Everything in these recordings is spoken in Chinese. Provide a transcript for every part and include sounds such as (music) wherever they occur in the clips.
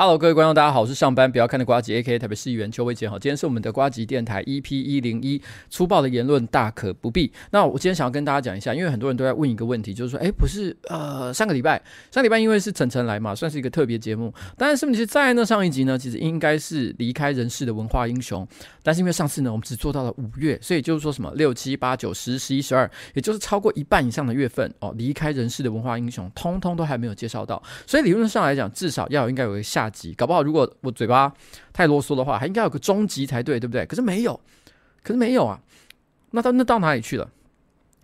Hello，各位观众，大家好，我是上班不要看的瓜吉，A.K.A. 台北市议员邱伟杰。好，今天是我们的瓜吉电台 EP 一零一，粗暴的言论大可不必。那我今天想要跟大家讲一下，因为很多人都在问一个问题，就是说，哎，不是，呃，上个礼拜，上个礼拜因为是晨晨来嘛，算是一个特别节目。当然，是不是在那上一集呢？其实应该是离开人世的文化英雄，但是因为上次呢，我们只做到了五月，所以就是说什么六七八九十十一十二，也就是超过一半以上的月份哦，离开人世的文化英雄，通通都还没有介绍到。所以理论上来讲，至少要应该有一个下级，搞不好如果我嘴巴太啰嗦的话，还应该有个中级才对，对不对？可是没有，可是没有啊，那到那到哪里去了？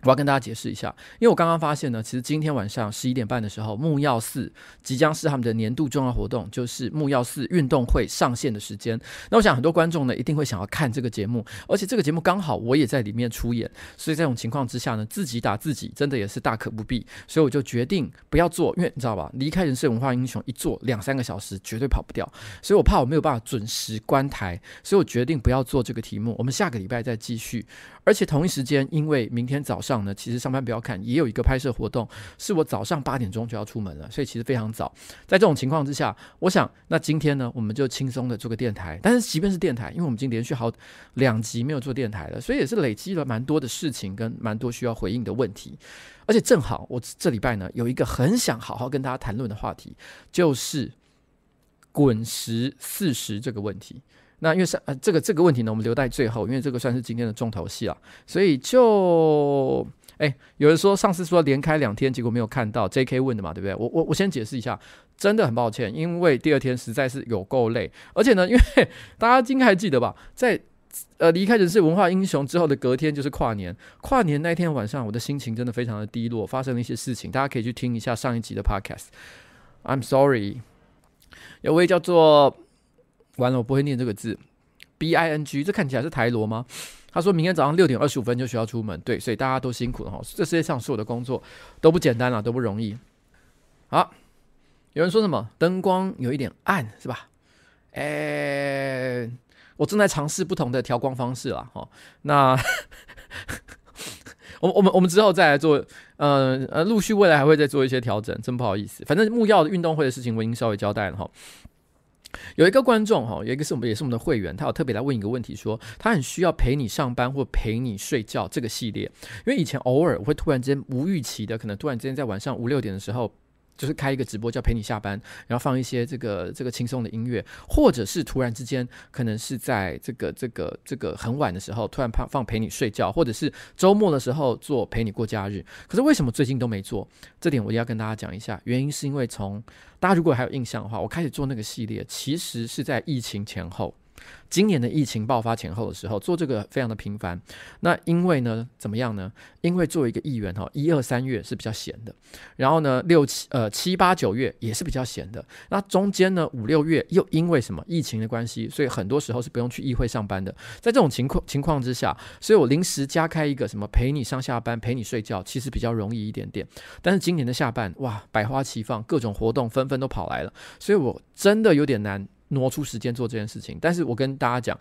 我要跟大家解释一下，因为我刚刚发现呢，其实今天晚上十一点半的时候，木曜四即将是他们的年度重要活动，就是木曜四运动会上线的时间。那我想很多观众呢一定会想要看这个节目，而且这个节目刚好我也在里面出演，所以这种情况之下呢，自己打自己真的也是大可不必。所以我就决定不要做，因为你知道吧，离开人世文化英雄一做两三个小时绝对跑不掉，所以我怕我没有办法准时关台，所以我决定不要做这个题目。我们下个礼拜再继续。而且同一时间，因为明天早上呢，其实上班不要看，也有一个拍摄活动，是我早上八点钟就要出门了，所以其实非常早。在这种情况之下，我想，那今天呢，我们就轻松的做个电台。但是即便是电台，因为我们已经连续好两集没有做电台了，所以也是累积了蛮多的事情跟蛮多需要回应的问题。而且正好我这礼拜呢，有一个很想好好跟大家谈论的话题，就是滚石四十这个问题。那因为是呃这个这个问题呢，我们留在最后，因为这个算是今天的重头戏啊，所以就哎，有人说上次说连开两天，结果没有看到 J.K. 问的嘛，对不对？我我我先解释一下，真的很抱歉，因为第二天实在是有够累，而且呢，因为 (laughs) 大家应该还记得吧，在呃离开人世文化英雄之后的隔天就是跨年，跨年那天晚上，我的心情真的非常的低落，发生了一些事情，大家可以去听一下上一集的 Podcast。I'm sorry，有位叫做。完了，我不会念这个字，B I N G，这看起来是台罗吗？他说明天早上六点二十五分就需要出门，对，所以大家都辛苦了哈。这世界上所有的工作都不简单了，都不容易。好，有人说什么灯光有一点暗，是吧？诶，我正在尝试不同的调光方式了哈。那我 (laughs) 我们我们之后再来做，呃呃，陆续未来还会再做一些调整，真不好意思。反正木曜运动会的事情我已经稍微交代了哈。有一个观众哈，有一个是我们也是我们的会员，他有特别来问一个问题说，他很需要陪你上班或陪你睡觉这个系列，因为以前偶尔我会突然间无预期的，可能突然间在晚上五六点的时候。就是开一个直播叫陪你下班，然后放一些这个这个轻松的音乐，或者是突然之间可能是在这个这个这个很晚的时候突然放放陪你睡觉，或者是周末的时候做陪你过假日。可是为什么最近都没做？这点我要跟大家讲一下，原因是因为从大家如果还有印象的话，我开始做那个系列其实是在疫情前后。今年的疫情爆发前后的时候，做这个非常的频繁。那因为呢，怎么样呢？因为作为一个议员哈，一二三月是比较闲的，然后呢，六七呃七八九月也是比较闲的。那中间呢，五六月又因为什么疫情的关系，所以很多时候是不用去议会上班的。在这种情况情况之下，所以我临时加开一个什么陪你上下班、陪你睡觉，其实比较容易一点点。但是今年的下半，哇，百花齐放，各种活动纷纷都跑来了，所以我真的有点难。挪出时间做这件事情，但是我跟大家讲，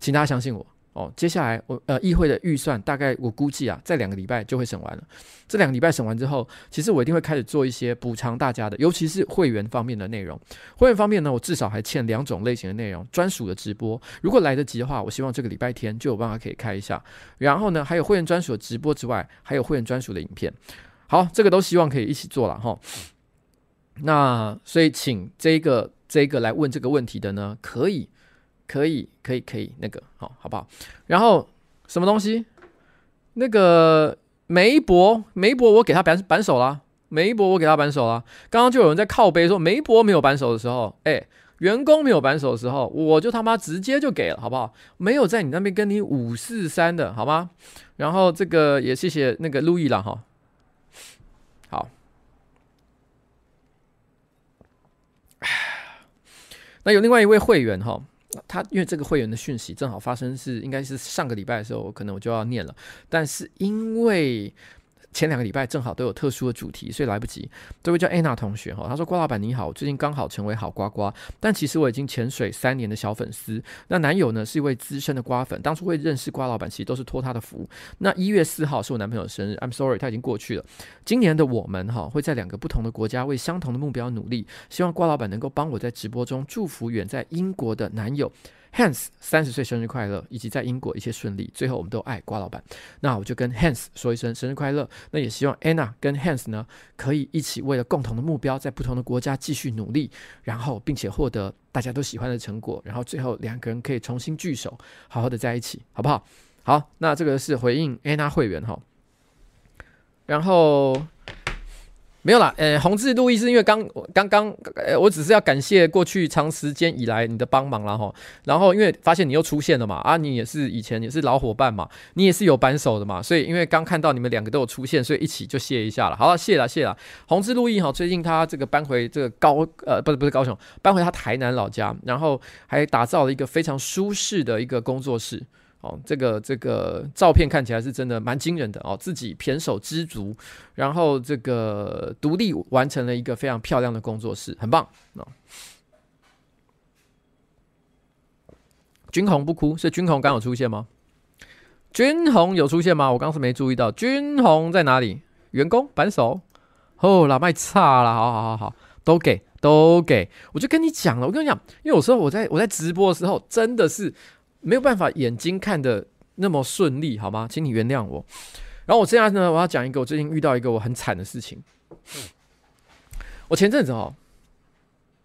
请大家相信我哦。接下来我呃议会的预算大概我估计啊，在两个礼拜就会审完了。这两个礼拜审完之后，其实我一定会开始做一些补偿大家的，尤其是会员方面的内容。会员方面呢，我至少还欠两种类型的内容，专属的直播。如果来得及的话，我希望这个礼拜天就有办法可以开一下。然后呢，还有会员专属的直播之外，还有会员专属的影片。好，这个都希望可以一起做了哈。那所以请这个。这个来问这个问题的呢，可以，可以，可以，可以，那个好，好不好？然后什么东西？那个梅博，梅博，我给他扳扳手了。梅博，我给他扳手了。刚刚就有人在靠背说梅博没有扳手的时候，哎，员工没有扳手的时候，我就他妈直接就给了，好不好？没有在你那边跟你五四三的，好吗？然后这个也谢谢那个路易了哈。好。那有另外一位会员哈，他因为这个会员的讯息正好发生是应该是上个礼拜的时候，可能我就要念了，但是因为前两个礼拜正好都有特殊的主题，所以来不及。这位叫 Anna 同学哈，他说：“瓜老板你好，最近刚好成为好瓜瓜，但其实我已经潜水三年的小粉丝。那男友呢是一位资深的瓜粉，当初会认识瓜老板，其实都是托他的福。那一月四号是我男朋友生日，I'm sorry，他已经过去了。今年的我们哈会在两个不同的国家为相同的目标努力，希望瓜老板能够帮我在直播中祝福远在英国的男友。” Hans 三十岁生日快乐，以及在英国一切顺利。最后我们都爱瓜老板，那我就跟 Hans 说一声生日快乐。那也希望 Anna 跟 Hans 呢可以一起为了共同的目标，在不同的国家继续努力，然后并且获得大家都喜欢的成果，然后最后两个人可以重新聚首，好好的在一起，好不好？好，那这个是回应 Anna 会员哈，然后。没有啦，呃，红字路易是因为刚刚刚，呃，我只是要感谢过去长时间以来你的帮忙啦哈，然后因为发现你又出现了嘛，啊，你也是以前也是老伙伴嘛，你也是有扳手的嘛，所以因为刚看到你们两个都有出现，所以一起就谢一下了。好了，谢了谢了。红字路易哈，最近他这个搬回这个高，呃，不是不是高雄，搬回他台南老家，然后还打造了一个非常舒适的一个工作室。哦，这个这个照片看起来是真的蛮惊人的哦，自己胼手胝足，然后这个独立完成了一个非常漂亮的工作室，很棒哦。君红不哭，是军红刚有出现吗？军红有出现吗？我刚是没注意到，军红在哪里？员工扳手哦，老麦差了，好好好好，都给都给，我就跟你讲了，我跟你讲，因为有时候我在我在直播的时候真的是。没有办法眼睛看的那么顺利，好吗？请你原谅我。然后我接下来呢，我要讲一个我最近遇到一个我很惨的事情。我前阵子哦，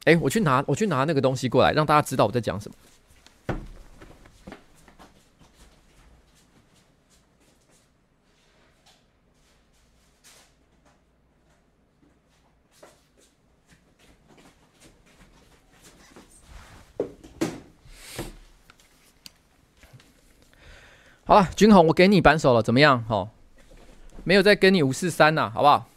哎，我去拿我去拿那个东西过来，让大家知道我在讲什么。好了，君宏，我给你扳手了，怎么样？吼，没有再跟你五四三呐，好不好？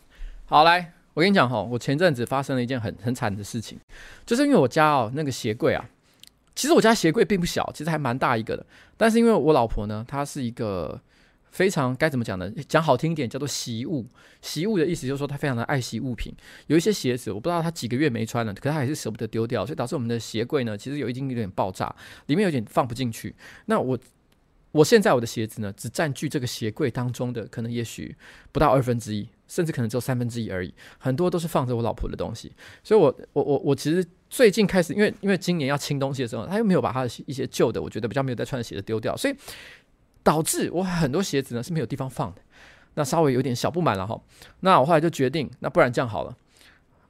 好，来，我跟你讲吼，我前阵子发生了一件很很惨的事情，就是因为我家哦那个鞋柜啊，其实我家鞋柜并不小，其实还蛮大一个的，但是因为我老婆呢，她是一个非常该怎么讲呢？讲好听一点叫做惜物，惜物的意思就是说她非常的爱惜物品，有一些鞋子我不知道她几个月没穿了，可是她还是舍不得丢掉，所以导致我们的鞋柜呢，其实有一点有点爆炸，里面有点放不进去。那我。我现在我的鞋子呢，只占据这个鞋柜当中的可能也许不到二分之一，甚至可能只有三分之一而已。很多都是放着我老婆的东西，所以我我我我其实最近开始，因为因为今年要清东西的时候，他又没有把他的一些旧的，我觉得比较没有在穿的鞋子丢掉，所以导致我很多鞋子呢是没有地方放的，那稍微有点小不满了哈。那我后来就决定，那不然这样好了。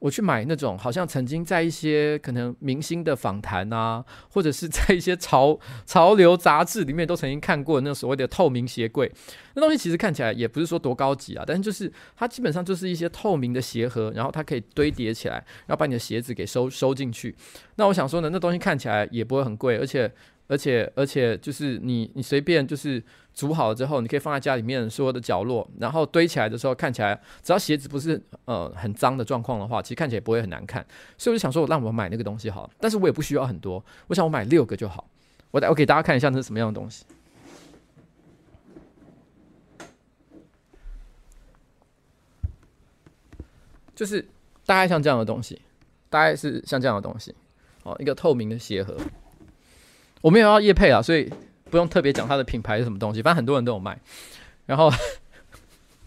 我去买那种好像曾经在一些可能明星的访谈啊，或者是在一些潮潮流杂志里面都曾经看过那所谓的透明鞋柜，那东西其实看起来也不是说多高级啊，但是就是它基本上就是一些透明的鞋盒，然后它可以堆叠起来，然后把你的鞋子给收收进去。那我想说呢，那东西看起来也不会很贵，而且。而且而且就是你你随便就是煮好了之后，你可以放在家里面所有的角落，然后堆起来的时候看起来，只要鞋子不是呃很脏的状况的话，其实看起来也不会很难看。所以我就想说，我让我买那个东西好了，但是我也不需要很多，我想我买六个就好。我我给大家看一下那是什么样的东西，就是大概像这样的东西，大概是像这样的东西，哦，一个透明的鞋盒。我没有要夜配啊，所以不用特别讲它的品牌是什么东西，反正很多人都有卖。然后，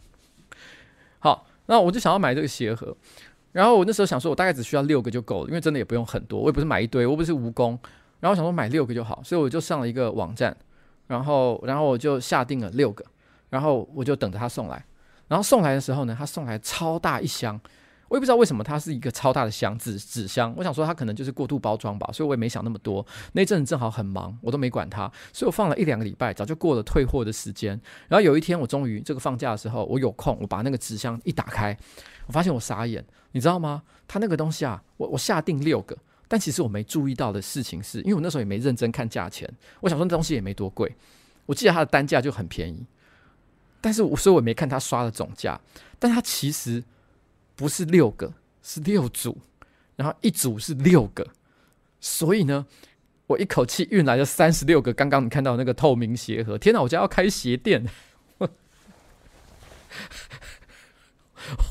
(laughs) 好，那我就想要买这个鞋盒。然后我那时候想说，我大概只需要六个就够了，因为真的也不用很多。我也不是买一堆，我不是蜈蚣。然后想说买六个就好，所以我就上了一个网站，然后，然后我就下定了六个，然后我就等着他送来。然后送来的时候呢，他送来超大一箱。我也不知道为什么它是一个超大的箱子纸箱，我想说它可能就是过度包装吧，所以我也没想那么多。那阵子正好很忙，我都没管它，所以我放了一两个礼拜，早就过了退货的时间。然后有一天我终于这个放假的时候，我有空，我把那个纸箱一打开，我发现我傻眼，你知道吗？它那个东西啊，我我下定六个，但其实我没注意到的事情是，因为我那时候也没认真看价钱，我想说那东西也没多贵，我记得它的单价就很便宜，但是我所以我没看它刷的总价，但它其实。不是六个，是六组，然后一组是六个，所以呢，我一口气运来了三十六个。刚刚你看到那个透明鞋盒，天哪！我家要开鞋店，(laughs)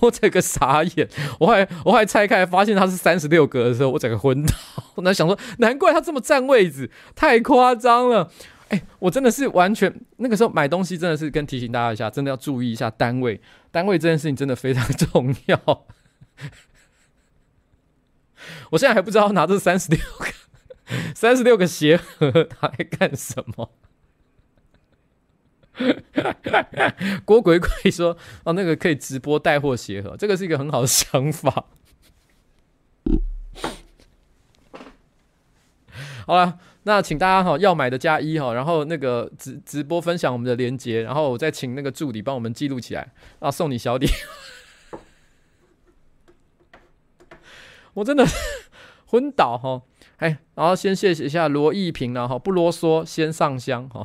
我整个傻眼，我还我还拆开发现它是三十六格的时候，我整个昏倒。我在想说，难怪他这么占位置，太夸张了。哎、我真的是完全那个时候买东西真的是跟提醒大家一下，真的要注意一下单位，单位这件事情真的非常重要。(laughs) 我现在还不知道拿这三十六个三十六个鞋盒拿来干什么。(laughs) 郭鬼鬼说：“哦，那个可以直播带货鞋盒，这个是一个很好的想法。(laughs) ”好了。那请大家哈要买的加一哈，然后那个直直播分享我们的链接，然后我再请那个助理帮我们记录起来，然后送你小礼。(laughs) 我真的昏倒哈，哎，然后先谢谢一下罗艺平了哈，不啰嗦，先上香哈。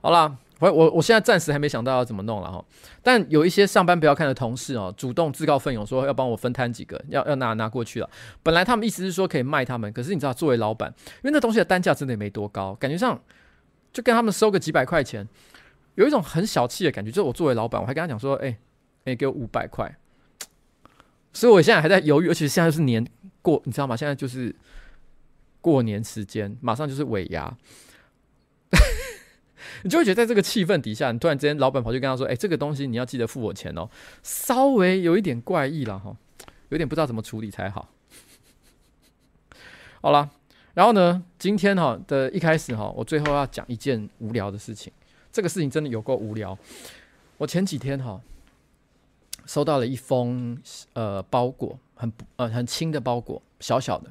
好啦。我我我现在暂时还没想到要怎么弄了哈，但有一些上班不要看的同事哦，主动自告奋勇说要帮我分摊几个，要要拿拿过去了。本来他们意思是说可以卖他们，可是你知道，作为老板，因为那东西的单价真的也没多高，感觉上就跟他们收个几百块钱，有一种很小气的感觉。就是我作为老板，我还跟他讲说，哎、欸、哎、给我五百块。所以我现在还在犹豫，而且现在是年过，你知道吗？现在就是过年时间，马上就是尾牙。你就会觉得在这个气氛底下，你突然之间老板跑去跟他说：“哎、这个东西你要记得付我钱哦。”稍微有一点怪异了哈，有点不知道怎么处理才好。好了，然后呢，今天哈的一开始哈，我最后要讲一件无聊的事情。这个事情真的有够无聊。我前几天哈收到了一封呃包裹，很呃很轻的包裹，小小的。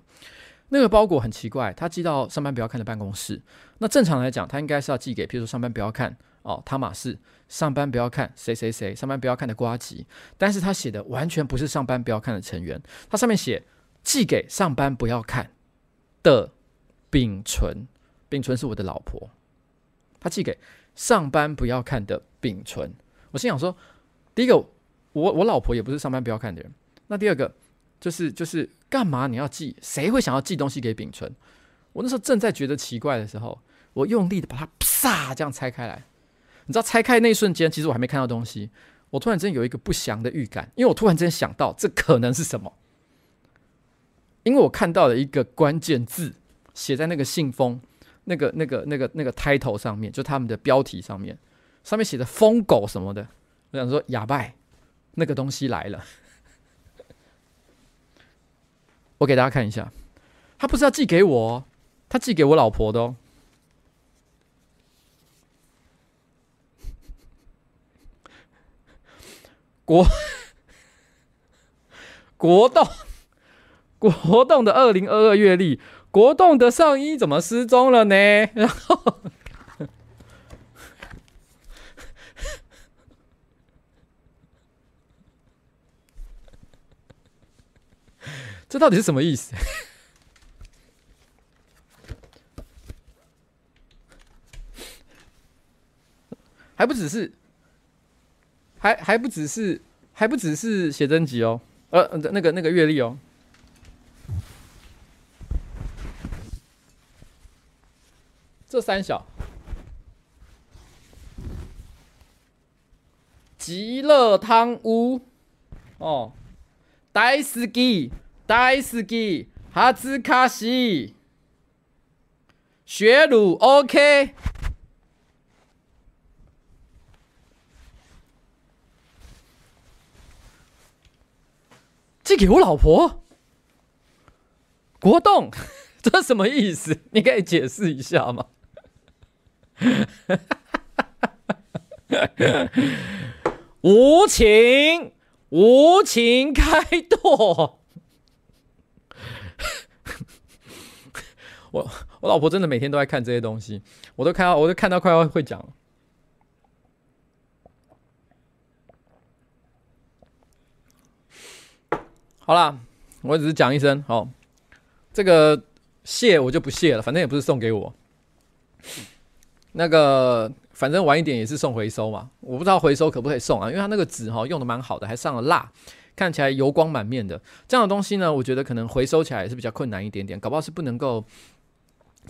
那个包裹很奇怪，他寄到上班不要看的办公室。那正常来讲，他应该是要寄给，譬如说上班不要看哦，汤马士，上班不要看谁谁谁，上班不要看的瓜吉。但是他写的完全不是上班不要看的成员，他上面写寄给上班不要看的秉纯，秉纯是我的老婆，他寄给上班不要看的秉纯。我心想说，第一个，我我老婆也不是上班不要看的人，那第二个。就是就是干嘛你要寄？谁会想要寄东西给秉纯？我那时候正在觉得奇怪的时候，我用力的把它啪这样拆开来。你知道拆开那一瞬间，其实我还没看到东西，我突然间有一个不祥的预感，因为我突然间想到这可能是什么？因为我看到了一个关键字写在那个信封那个那个那个那个 title 上面，就他们的标题上面，上面写的疯狗什么的。我想说哑巴，那个东西来了。(laughs) 我给大家看一下，他不是要寄给我，他寄给我老婆的哦。(laughs) 国 (laughs) 国栋国栋的二零二二月历，国栋的上衣怎么失踪了呢？(laughs) 然后，这到底是什么意思？还不只是，还还不只是，还不只是写真集哦，呃，那个那个阅历哦，这三小，极乐汤屋。哦，大好き。大好き，哈兹卡西，雪鲁 OK，寄给我老婆。国栋，(laughs) 这什么意思？你可以解释一下吗？(laughs) 无情，无情开拓。(laughs) 我我老婆真的每天都在看这些东西，我都看到，我都看到快要会讲了。好啦，我只是讲一声，好，这个谢我就不谢了，反正也不是送给我。那个反正晚一点也是送回收嘛，我不知道回收可不可以送啊，因为它那个纸哈用的蛮好的，还上了蜡。看起来油光满面的这样的东西呢，我觉得可能回收起来也是比较困难一点点，搞不好是不能够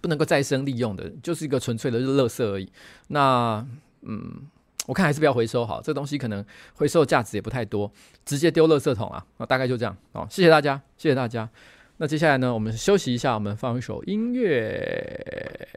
不能够再生利用的，就是一个纯粹的垃圾而已。那嗯，我看还是不要回收好，这个东西可能回收价值也不太多，直接丢垃圾桶啊。那大概就这样哦，谢谢大家，谢谢大家。那接下来呢，我们休息一下，我们放一首音乐。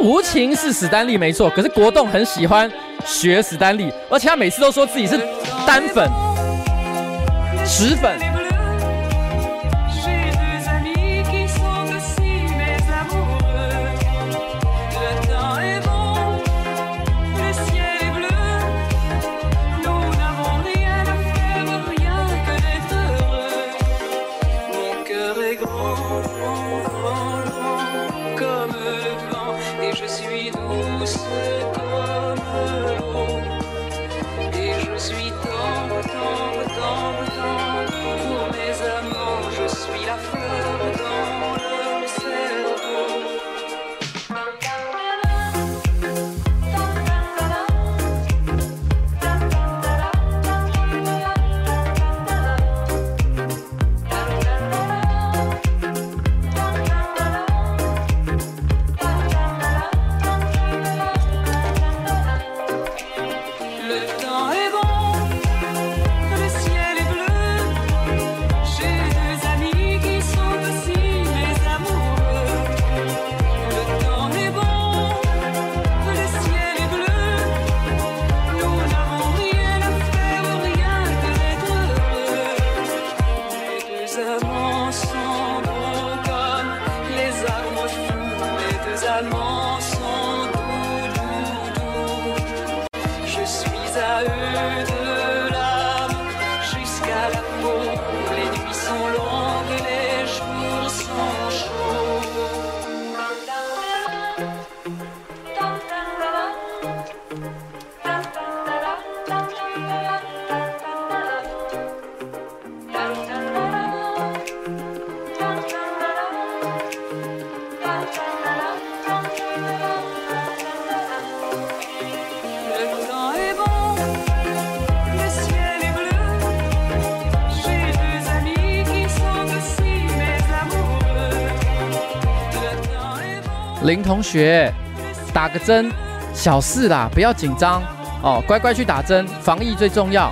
无情是史丹利没错，可是国栋很喜欢学史丹利，而且他每次都说自己是单粉、十粉。林同学，打个针，小事啦，不要紧张哦，乖乖去打针，防疫最重要。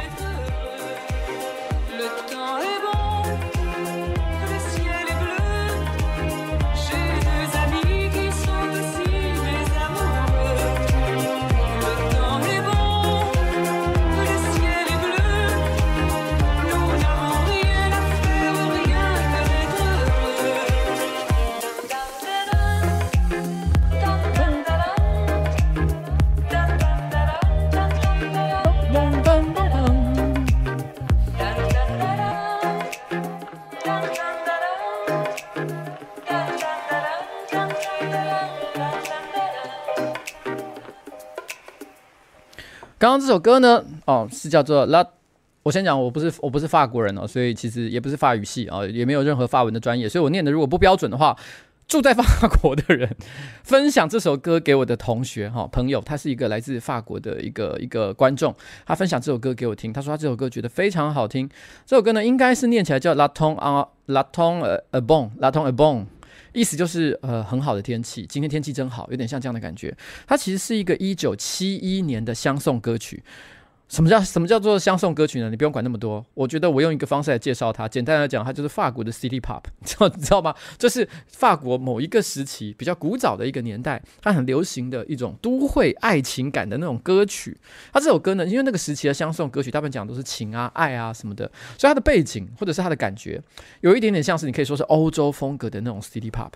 刚刚这首歌呢，哦，是叫做《La》。我先讲，我不是我不是法国人哦，所以其实也不是法语系啊，也没有任何法文的专业，所以我念的如果不标准的话，住在法国的人 (laughs) 分享这首歌给我的同学哈朋友，他是一个来自法国的一个一个观众，他分享这首歌给我听，他说他这首歌觉得非常好听。这首歌呢，应该是念起来叫 La Ton a La Ton a Bon，La Ton a Bone。意思就是，呃，很好的天气，今天天气真好，有点像这样的感觉。它其实是一个一九七一年的相送歌曲。什么叫什么叫做相送歌曲呢？你不用管那么多。我觉得我用一个方式来介绍它。简单来讲，它就是法国的 City Pop，知 (laughs) 道你知道吗？这是法国某一个时期比较古早的一个年代，它很流行的一种都会爱情感的那种歌曲。它这首歌呢，因为那个时期的相送歌曲大部分讲都是情啊、爱啊什么的，所以它的背景或者是它的感觉，有一点点像是你可以说是欧洲风格的那种 City Pop。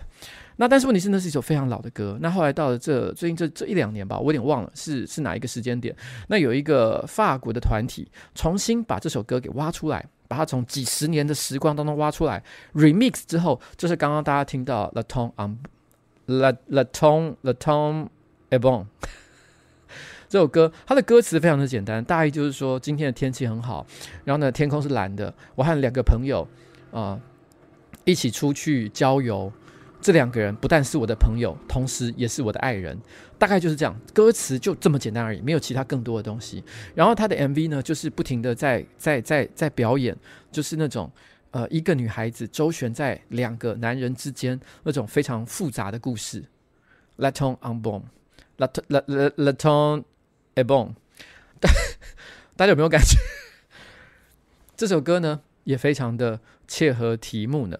那但是问题是，那是一首非常老的歌。那后来到了这最近这这一两年吧，我有点忘了是是哪一个时间点。那有一个法国的团体重新把这首歌给挖出来，把它从几十年的时光当中挖出来，remix 之后，就是刚刚大家听到 Le Ton en Le Le Ton Le Ton est bon 这首歌，它的歌词非常的简单，大意就是说今天的天气很好，然后呢天空是蓝的，我和两个朋友啊、呃、一起出去郊游。这两个人不但是我的朋友，同时也是我的爱人，大概就是这样。歌词就这么简单而已，没有其他更多的东西。然后他的 MV 呢，就是不停的在在在在表演，就是那种呃一个女孩子周旋在两个男人之间那种非常复杂的故事。Le temps un bon，le le le le temps est bon，大家有没有感觉？(laughs) 这首歌呢也非常的切合题目呢。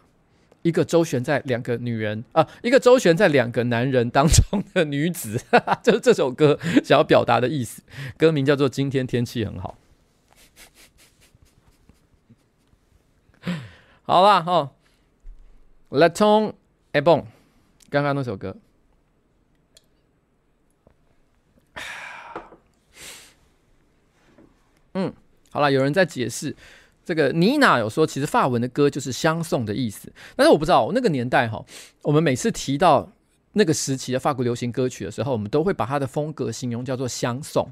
一个周旋在两个女人啊，一个周旋在两个男人当中的女子，(laughs) 哈哈，就是这首歌想要表达的意思。歌名叫做《今天天气很好》。好啦，哈、哦，Le temps est bon，刚刚那首歌。嗯，好了，有人在解释。这个妮娜有说，其实法文的歌就是相送的意思，但是我不知道那个年代哈，我们每次提到那个时期的法国流行歌曲的时候，我们都会把它的风格形容叫做相送，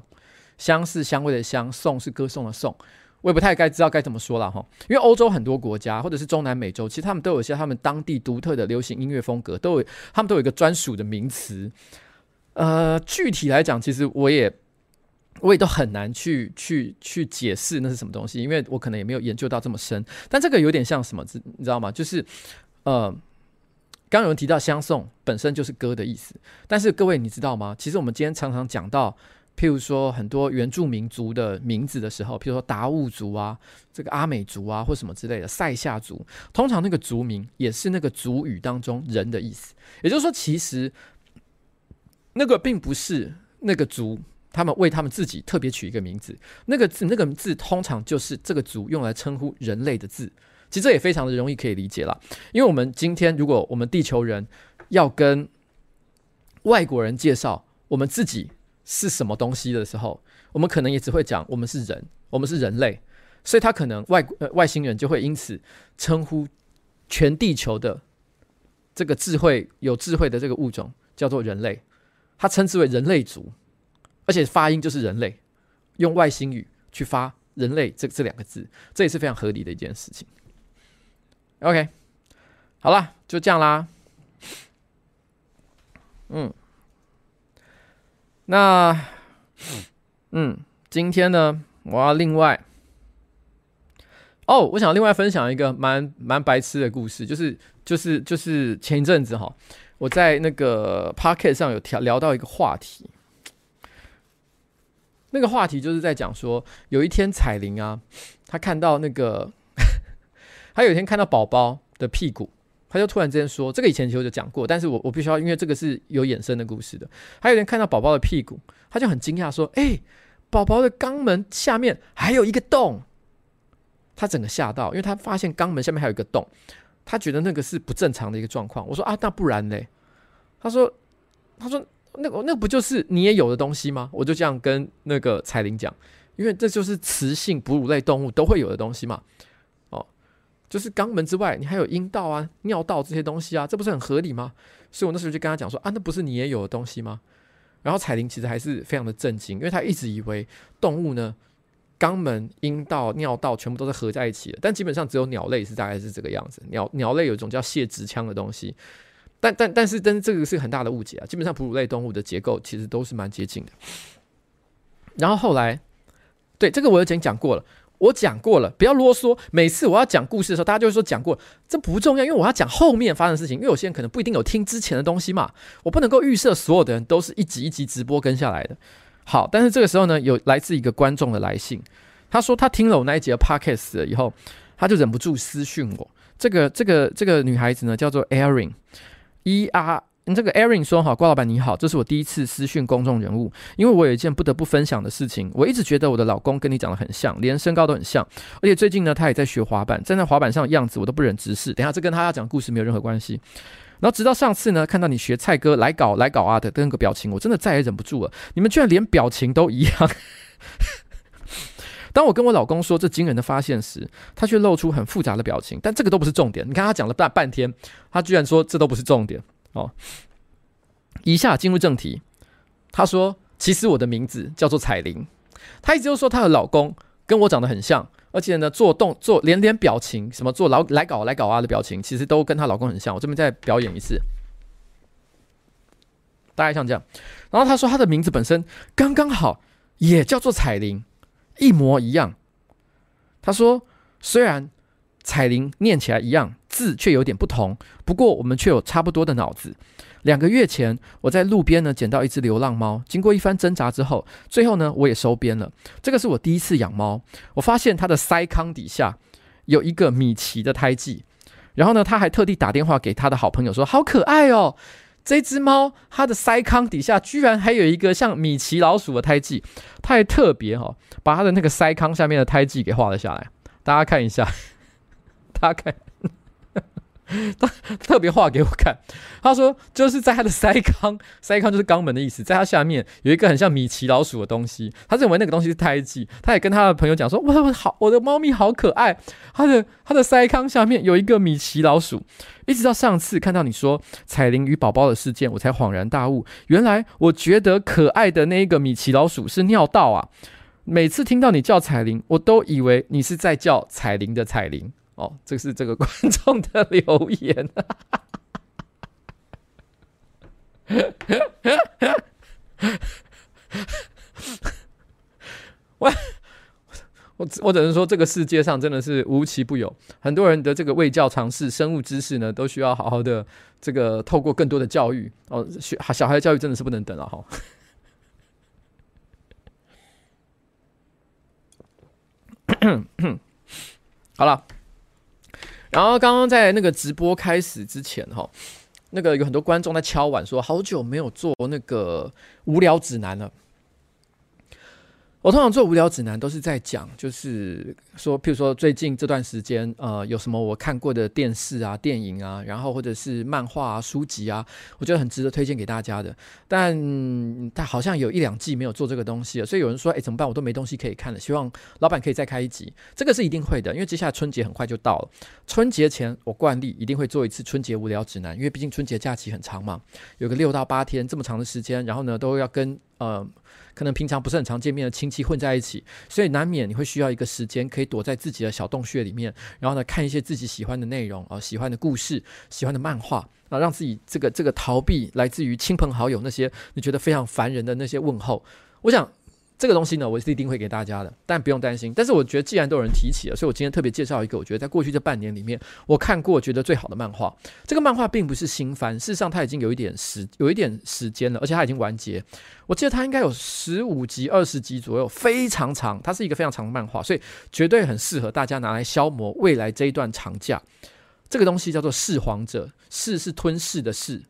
相是香味的相，送是歌颂的颂，我也不太该知道该怎么说了哈，因为欧洲很多国家或者是中南美洲，其实他们都有一些他们当地独特的流行音乐风格，都有他们都有一个专属的名词，呃，具体来讲，其实我也。我也都很难去去去解释那是什么东西，因为我可能也没有研究到这么深。但这个有点像什么，你知道吗？就是呃，刚有人提到相送本身就是歌的意思，但是各位你知道吗？其实我们今天常常讲到，譬如说很多原住民族的名字的时候，譬如说达悟族啊，这个阿美族啊，或什么之类的塞夏族，通常那个族名也是那个族语当中人的意思。也就是说，其实那个并不是那个族。他们为他们自己特别取一个名字，那个字，那个字通常就是这个族用来称呼人类的字。其实这也非常的容易可以理解了，因为我们今天如果我们地球人要跟外国人介绍我们自己是什么东西的时候，我们可能也只会讲我们是人，我们是人类，所以他可能外外星人就会因此称呼全地球的这个智慧有智慧的这个物种叫做人类，他称之为人类族。而且发音就是人类，用外星语去发“人类”这这两个字，这也是非常合理的一件事情。OK，好了，就这样啦。嗯，那嗯，今天呢，我要另外哦，我想另外分享一个蛮蛮白痴的故事，就是就是就是前一阵子哈，我在那个 Podcast 上有聊聊到一个话题。那个话题就是在讲说，有一天彩玲啊，她看到那个，(laughs) 她有一天看到宝宝的屁股，她就突然之间说，这个以前其实就讲过，但是我我必须要，因为这个是有衍生的故事的。她有一天看到宝宝的屁股，她就很惊讶说，哎、宝宝的肛门下面还有一个洞，她整个吓到，因为她发现肛门下面还有一个洞，她觉得那个是不正常的一个状况。我说啊，那不然嘞？她说，她说。那那不就是你也有的东西吗？我就这样跟那个彩玲讲，因为这就是雌性哺乳类动物都会有的东西嘛。哦，就是肛门之外，你还有阴道啊、尿道这些东西啊，这不是很合理吗？所以我那时候就跟他讲说啊，那不是你也有的东西吗？然后彩玲其实还是非常的震惊，因为他一直以为动物呢，肛门、阴道、尿道全部都是合在一起的，但基本上只有鸟类是大概是这个样子。鸟鸟类有一种叫泄殖腔的东西。但但但是但是这个是很大的误解啊！基本上哺乳类动物的结构其实都是蛮接近的。然后后来，对这个我已经讲过了，我讲过了，不要啰嗦。每次我要讲故事的时候，大家就会说讲过，这不重要，因为我要讲后面发生的事情。因为有些人可能不一定有听之前的东西嘛，我不能够预设所有的人都是一集一集直播跟下来的。好，但是这个时候呢，有来自一个观众的来信，他说他听了我那一集的 podcast 了以后，他就忍不住私讯我。这个这个这个女孩子呢，叫做 Erin。一啊，你这个 Erin 说哈，郭老板你好，这是我第一次私讯公众人物，因为我有一件不得不分享的事情。我一直觉得我的老公跟你长得很像，连身高都很像，而且最近呢，他也在学滑板，站在滑板上的样子我都不忍直视。等下，这跟他要讲故事没有任何关系。然后直到上次呢，看到你学蔡哥来搞来搞啊的那个表情，我真的再也忍不住了。你们居然连表情都一样。当我跟我老公说这惊人的发现时，他却露出很复杂的表情。但这个都不是重点。你看他讲了半半天，他居然说这都不是重点哦。以下进入正题。他说：“其实我的名字叫做彩玲。”他一直都说她的老公跟我长得很像，而且呢，做动作连连表情，什么做老来搞来搞啊的表情，其实都跟她老公很像。我这边再表演一次。大概像这样。然后他说他的名字本身刚刚好也叫做彩玲，一模一样。他说虽然彩铃念起来一样，字却有点不同，不过我们却有差不多的脑子。两个月前，我在路边呢捡到一只流浪猫，经过一番挣扎之后，最后呢我也收编了。这个是我第一次养猫，我发现它的腮康底下有一个米奇的胎记，然后呢他还特地打电话给他的好朋友说：“好可爱哦，这只猫它的腮康底下居然还有一个像米奇老鼠的胎记。”它还特别哈、哦、把它的那个腮康下面的胎记给画了下来，大家看一下，(laughs) 大家看。(laughs) 他特别画给我看，他说就是在他的腮康，(laughs) 腮康就是肛门的意思，在他下面有一个很像米奇老鼠的东西，他认为那个东西是胎记，他也跟他的朋友讲说，哇，我好，我的猫咪好可爱，他的他的腮康下面有一个米奇老鼠，一直到上次看到你说彩铃与宝宝的事件，我才恍然大悟，原来我觉得可爱的那一个米奇老鼠是尿道啊，每次听到你叫彩铃，我都以为你是在叫彩铃的彩铃。哦，这是这个观众的留言。(laughs) 我我我只能说，这个世界上真的是无奇不有，很多人的这个卫教常识、生物知识呢，都需要好好的这个透过更多的教育哦。学小孩教育真的是不能等了哈。(coughs) 好了。然后刚刚在那个直播开始之前哈，那个有很多观众在敲碗说，好久没有做那个无聊指南了。我通常做无聊指南都是在讲，就是说，譬如说最近这段时间，呃，有什么我看过的电视啊、电影啊，然后或者是漫画啊、书籍啊，我觉得很值得推荐给大家的。但他好像有一两季没有做这个东西了，所以有人说，哎，怎么办？我都没东西可以看了。希望老板可以再开一集，这个是一定会的，因为接下来春节很快就到了。春节前我惯例一定会做一次春节无聊指南，因为毕竟春节假期很长嘛，有个六到八天这么长的时间，然后呢都要跟呃。可能平常不是很常见面的亲戚混在一起，所以难免你会需要一个时间，可以躲在自己的小洞穴里面，然后呢看一些自己喜欢的内容啊、喜欢的故事，喜欢的漫画啊，让自己这个这个逃避来自于亲朋好友那些你觉得非常烦人的那些问候。我想。这个东西呢，我是一定会给大家的，但不用担心。但是我觉得，既然都有人提起了，所以我今天特别介绍一个，我觉得在过去这半年里面，我看过觉得最好的漫画。这个漫画并不是新番，事实上它已经有一点时有一点时间了，而且它已经完结。我记得它应该有十五集、二十集左右，非常长。它是一个非常长的漫画，所以绝对很适合大家拿来消磨未来这一段长假。这个东西叫做《噬皇者》，噬是吞噬的噬，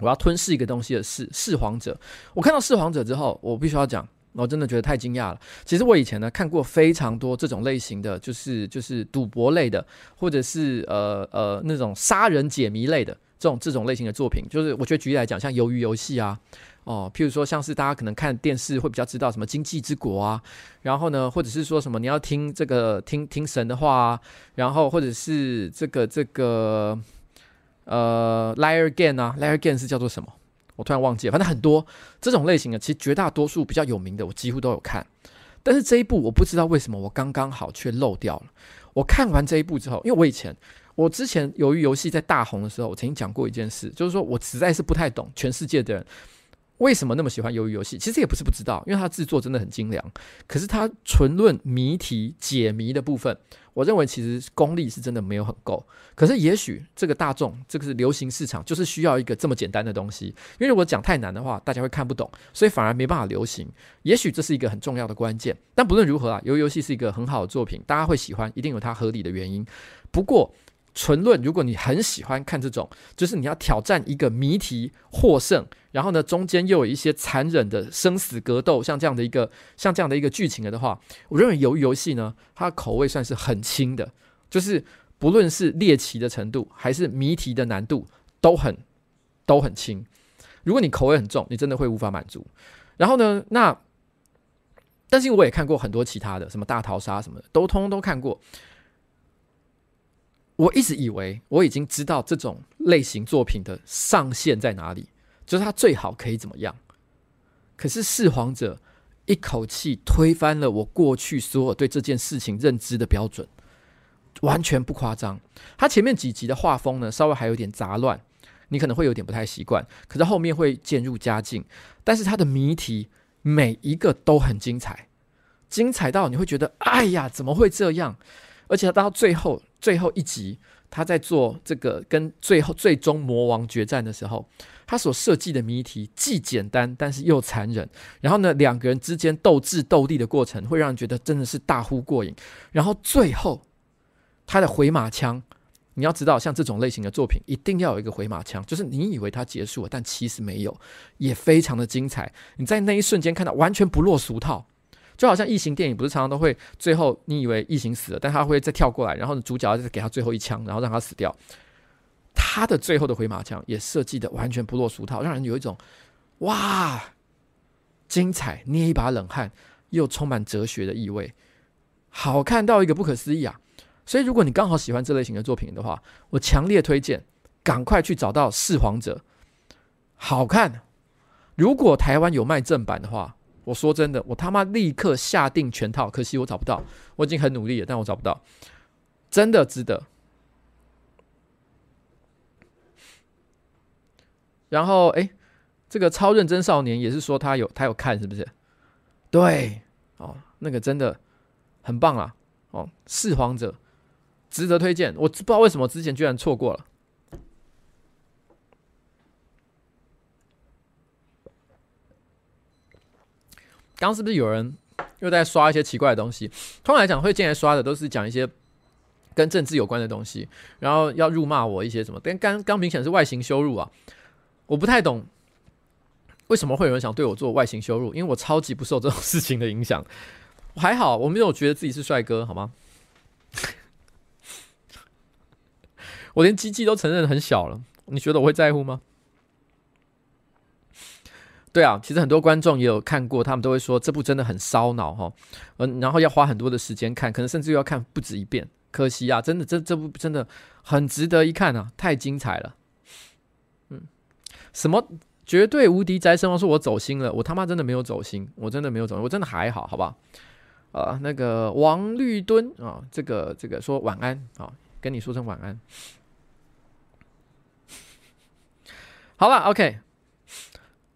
我要吞噬一个东西的噬。噬皇者，我看到噬皇者之后，我必须要讲。我真的觉得太惊讶了。其实我以前呢看过非常多这种类型的，就是就是赌博类的，或者是呃呃那种杀人解谜类的这种这种类型的作品。就是我觉得举例来讲，像鱿鱼游戏啊，哦，譬如说像是大家可能看电视会比较知道什么经济之国啊，然后呢，或者是说什么你要听这个听听神的话啊，然后或者是这个这个呃 Liar Game 啊，Liar Game 是叫做什么？我突然忘记了，反正很多这种类型的，其实绝大多数比较有名的，我几乎都有看。但是这一部我不知道为什么我刚刚好却漏掉了。我看完这一部之后，因为我以前我之前由于游戏在大红的时候，我曾经讲过一件事，就是说我实在是不太懂全世界的人为什么那么喜欢鱿鱼游戏。其实也不是不知道，因为它制作真的很精良。可是它纯论谜题解谜的部分。我认为其实功力是真的没有很够，可是也许这个大众，这个是流行市场，就是需要一个这么简单的东西。因为如果讲太难的话，大家会看不懂，所以反而没办法流行。也许这是一个很重要的关键。但不论如何啊，鱿鱼游戏是一个很好的作品，大家会喜欢，一定有它合理的原因。不过，纯论，如果你很喜欢看这种，就是你要挑战一个谜题获胜，然后呢，中间又有一些残忍的生死格斗，像这样的一个像这样的一个剧情的话，我认为鱿鱼游戏呢，它的口味算是很轻的，就是不论是猎奇的程度，还是谜题的难度，都很都很轻。如果你口味很重，你真的会无法满足。然后呢，那但是我也看过很多其他的，什么大逃杀什么的，都通通都看过。我一直以为我已经知道这种类型作品的上限在哪里，就是它最好可以怎么样。可是《噬皇者》一口气推翻了我过去所有对这件事情认知的标准，完全不夸张。它前面几集的画风呢，稍微还有点杂乱，你可能会有点不太习惯，可是后面会渐入佳境。但是它的谜题每一个都很精彩，精彩到你会觉得，哎呀，怎么会这样？而且到最后最后一集，他在做这个跟最后最终魔王决战的时候，他所设计的谜题既简单，但是又残忍。然后呢，两个人之间斗智斗力的过程，会让人觉得真的是大呼过瘾。然后最后，他的回马枪，你要知道，像这种类型的作品，一定要有一个回马枪，就是你以为它结束了，但其实没有，也非常的精彩。你在那一瞬间看到，完全不落俗套。就好像异形电影，不是常常都会最后你以为异形死了，但他会再跳过来，然后主角再给他最后一枪，然后让他死掉。他的最后的回马枪也设计的完全不落俗套，让人有一种哇，精彩，捏一把冷汗，又充满哲学的意味，好看到一个不可思议啊！所以如果你刚好喜欢这类型的作品的话，我强烈推荐，赶快去找到《弑皇者》，好看。如果台湾有卖正版的话。我说真的，我他妈立刻下定全套，可惜我找不到。我已经很努力了，但我找不到，真的值得。然后，哎，这个超认真少年也是说他有他有看，是不是？对，哦，那个真的很棒啊！哦，弑皇者值得推荐。我不知道为什么之前居然错过了。刚是不是有人又在刷一些奇怪的东西？通常来讲，会进来刷的都是讲一些跟政治有关的东西，然后要辱骂我一些什么。但刚刚明显是外形羞辱啊！我不太懂为什么会有人想对我做外形羞辱，因为我超级不受这种事情的影响。还好，我没有觉得自己是帅哥，好吗？(laughs) 我连鸡鸡都承认很小了，你觉得我会在乎吗？对啊，其实很多观众也有看过，他们都会说这部真的很烧脑哈，嗯，然后要花很多的时间看，可能甚至要看不止一遍。可惜啊，真的这这部真的很值得一看啊，太精彩了。嗯，什么绝对无敌宅神王说我走心了，我他妈真的没有走心，我真的没有走，我真的还好，好吧？啊，那个王绿敦啊，这个这个说晚安啊，跟你说声晚安。好了，OK。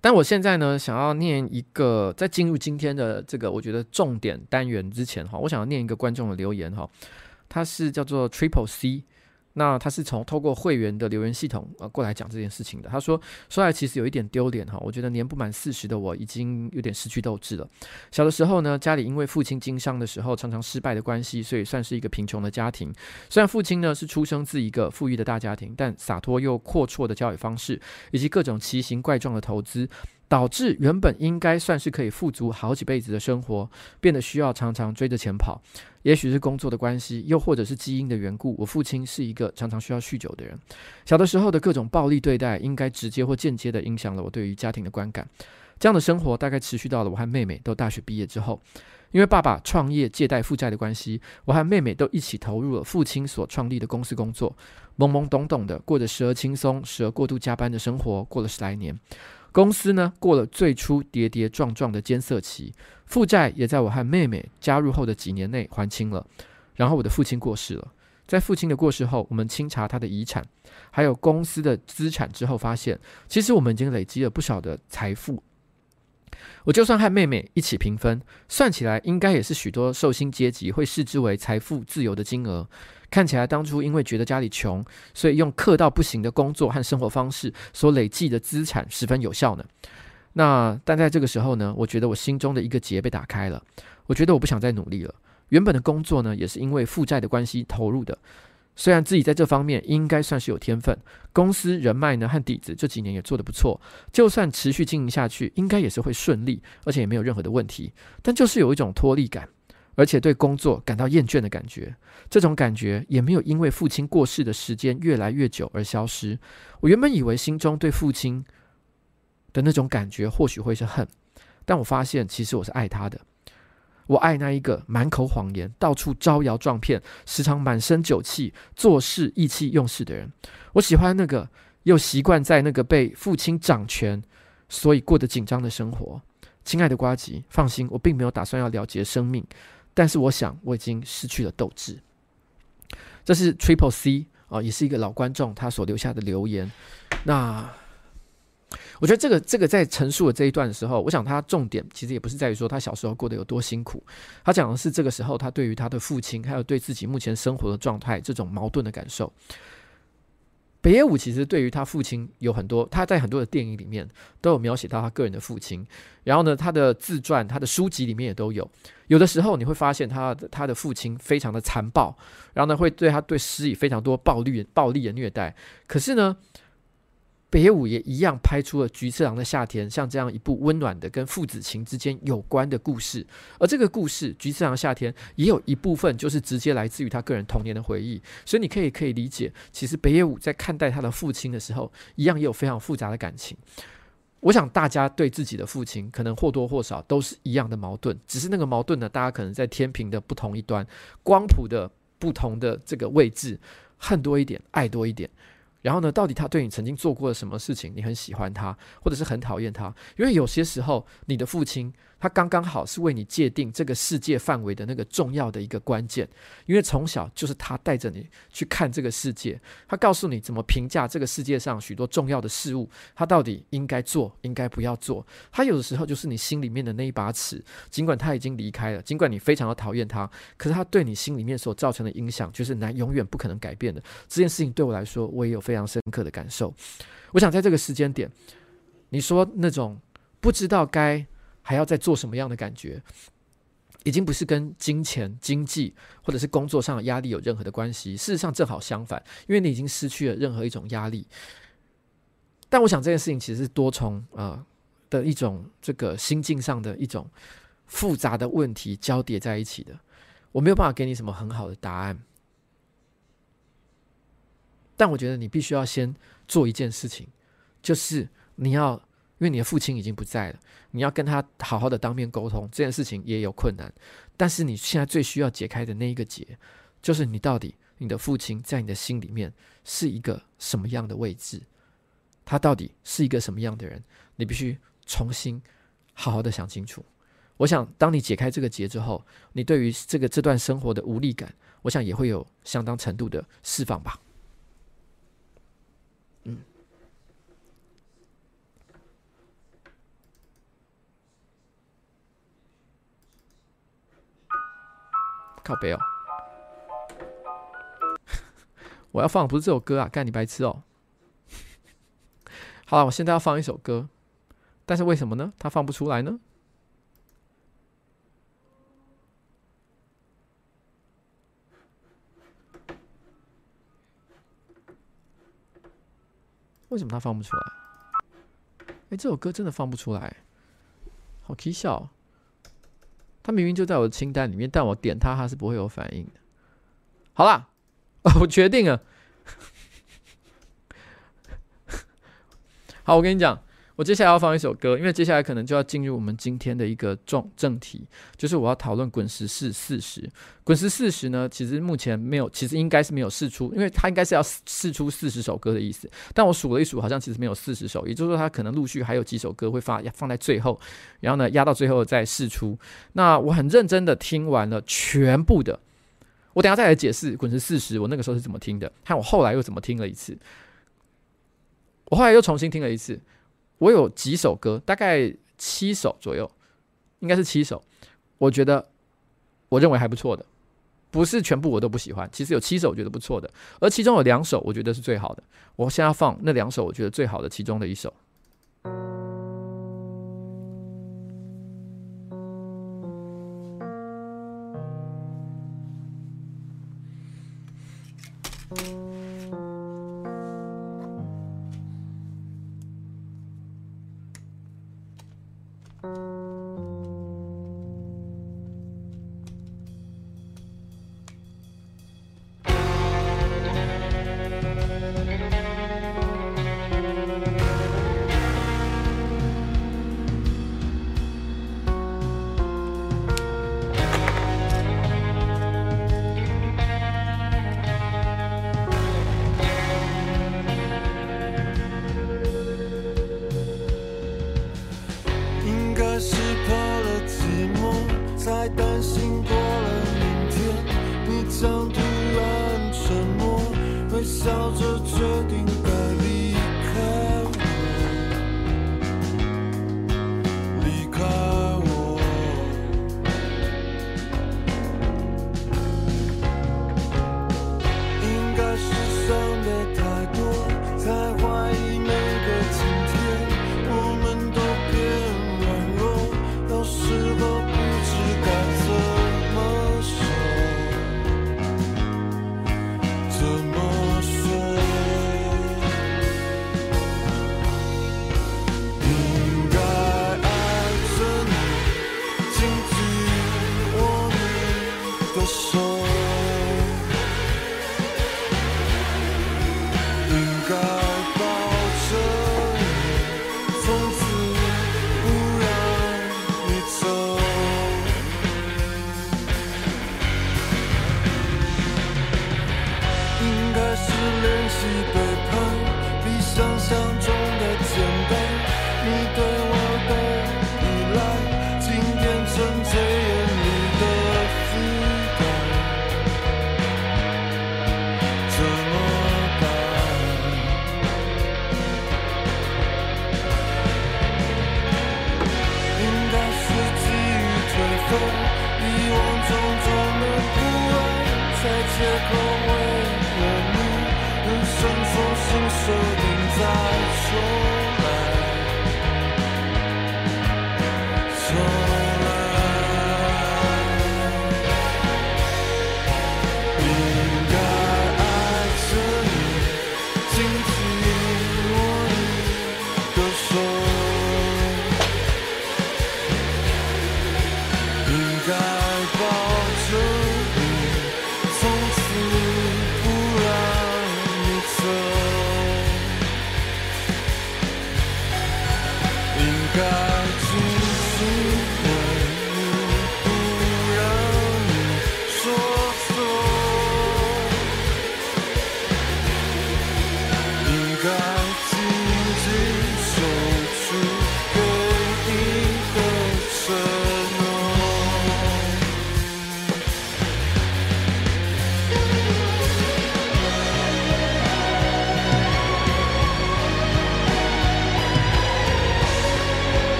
但我现在呢，想要念一个，在进入今天的这个我觉得重点单元之前哈，我想要念一个观众的留言哈，他是叫做 Triple C。那他是从透过会员的留言系统呃过来讲这件事情的。他说说来其实有一点丢脸哈，我觉得年不满四十的我已经有点失去斗志了。小的时候呢，家里因为父亲经商的时候常常失败的关系，所以算是一个贫穷的家庭。虽然父亲呢是出生自一个富裕的大家庭，但洒脱又阔绰的教育方式以及各种奇形怪状的投资。导致原本应该算是可以富足好几辈子的生活，变得需要常常追着钱跑。也许是工作的关系，又或者是基因的缘故，我父亲是一个常常需要酗酒的人。小的时候的各种暴力对待，应该直接或间接地影响了我对于家庭的观感。这样的生活大概持续到了我和妹妹都大学毕业之后。因为爸爸创业借贷负债的关系，我和妹妹都一起投入了父亲所创立的公司工作，懵懵懂懂的过着时而轻松、时而过度加班的生活，过了十来年。公司呢，过了最初跌跌撞撞的艰涩期，负债也在我和妹妹加入后的几年内还清了。然后我的父亲过世了，在父亲的过世后，我们清查他的遗产，还有公司的资产之后，发现其实我们已经累积了不少的财富。我就算和妹妹一起平分，算起来应该也是许多受薪阶级会视之为财富自由的金额。看起来当初因为觉得家里穷，所以用克到不行的工作和生活方式所累积的资产十分有效呢。那但在这个时候呢，我觉得我心中的一个结被打开了。我觉得我不想再努力了。原本的工作呢，也是因为负债的关系投入的。虽然自己在这方面应该算是有天分，公司人脉呢和底子这几年也做得不错，就算持续经营下去，应该也是会顺利，而且也没有任何的问题。但就是有一种脱力感。而且对工作感到厌倦的感觉，这种感觉也没有因为父亲过世的时间越来越久而消失。我原本以为心中对父亲的那种感觉或许会是恨，但我发现其实我是爱他的。我爱那一个满口谎言、到处招摇撞骗、时常满身酒气、做事意气用事的人。我喜欢那个又习惯在那个被父亲掌权，所以过得紧张的生活。亲爱的瓜吉，放心，我并没有打算要了结生命。但是我想，我已经失去了斗志。这是 Triple C 啊，也是一个老观众，他所留下的留言。那我觉得这个这个在陈述的这一段的时候，我想他重点其实也不是在于说他小时候过得有多辛苦，他讲的是这个时候他对于他的父亲，还有对自己目前生活的状态这种矛盾的感受。北野武其实对于他父亲有很多，他在很多的电影里面都有描写到他个人的父亲，然后呢，他的自传、他的书籍里面也都有。有的时候你会发现他他的父亲非常的残暴，然后呢，会对他对施以非常多暴力、暴力的虐待。可是呢，北野武也一样拍出了《菊次郎的夏天》，像这样一部温暖的跟父子情之间有关的故事。而这个故事《菊次郎夏天》也有一部分就是直接来自于他个人童年的回忆，所以你可以可以理解，其实北野武在看待他的父亲的时候，一样也有非常复杂的感情。我想大家对自己的父亲，可能或多或少都是一样的矛盾，只是那个矛盾呢，大家可能在天平的不同一端，光谱的不同的这个位置，恨多一点，爱多一点。然后呢，到底他对你曾经做过了什么事情？你很喜欢他，或者是很讨厌他？因为有些时候，你的父亲。他刚刚好是为你界定这个世界范围的那个重要的一个关键，因为从小就是他带着你去看这个世界，他告诉你怎么评价这个世界上许多重要的事物，他到底应该做，应该不要做。他有的时候就是你心里面的那一把尺，尽管他已经离开了，尽管你非常的讨厌他，可是他对你心里面所造成的影响，就是难永远不可能改变的。这件事情对我来说，我也有非常深刻的感受。我想在这个时间点，你说那种不知道该。还要再做什么样的感觉，已经不是跟金钱、经济或者是工作上的压力有任何的关系。事实上，正好相反，因为你已经失去了任何一种压力。但我想这件事情其实是多重呃的一种这个心境上的一种复杂的问题交叠在一起的。我没有办法给你什么很好的答案，但我觉得你必须要先做一件事情，就是你要。因为你的父亲已经不在了，你要跟他好好的当面沟通，这件事情也有困难。但是你现在最需要解开的那一个结，就是你到底你的父亲在你的心里面是一个什么样的位置？他到底是一个什么样的人？你必须重新好好的想清楚。我想，当你解开这个结之后，你对于这个这段生活的无力感，我想也会有相当程度的释放吧。靠北哦！(laughs) 我要放不是这首歌啊，干你白痴哦！(laughs) 好了，我现在要放一首歌，但是为什么呢？它放不出来呢？为什么它放不出来？哎，这首歌真的放不出来，好搞笑。他明明就在我的清单里面，但我点他，他是不会有反应的。好啦，(laughs) 我决定了。(laughs) 好，我跟你讲，我接下来要放一首歌，因为接下来可能就要进入我们今天的一个重正题，就是我要讨论《滚石四四十》。《滚石四十》呢，其实目前没有，其实应该是没有试出，因为它应该是要试出四十首歌的意思。但我数了一数，好像其实没有四十首，也就是说，它可能陆续还有几首歌会发放在最后，然后呢，压到最后再试出。那我很认真的听完了全部的，我等下再来解释《滚石四十》我那个时候是怎么听的，看我后来又怎么听了一次。我后来又重新听了一次，我有几首歌，大概七首左右，应该是七首，我觉得我认为还不错的，不是全部我都不喜欢，其实有七首我觉得不错的，而其中有两首我觉得是最好的，我现在要放那两首我觉得最好的其中的一首。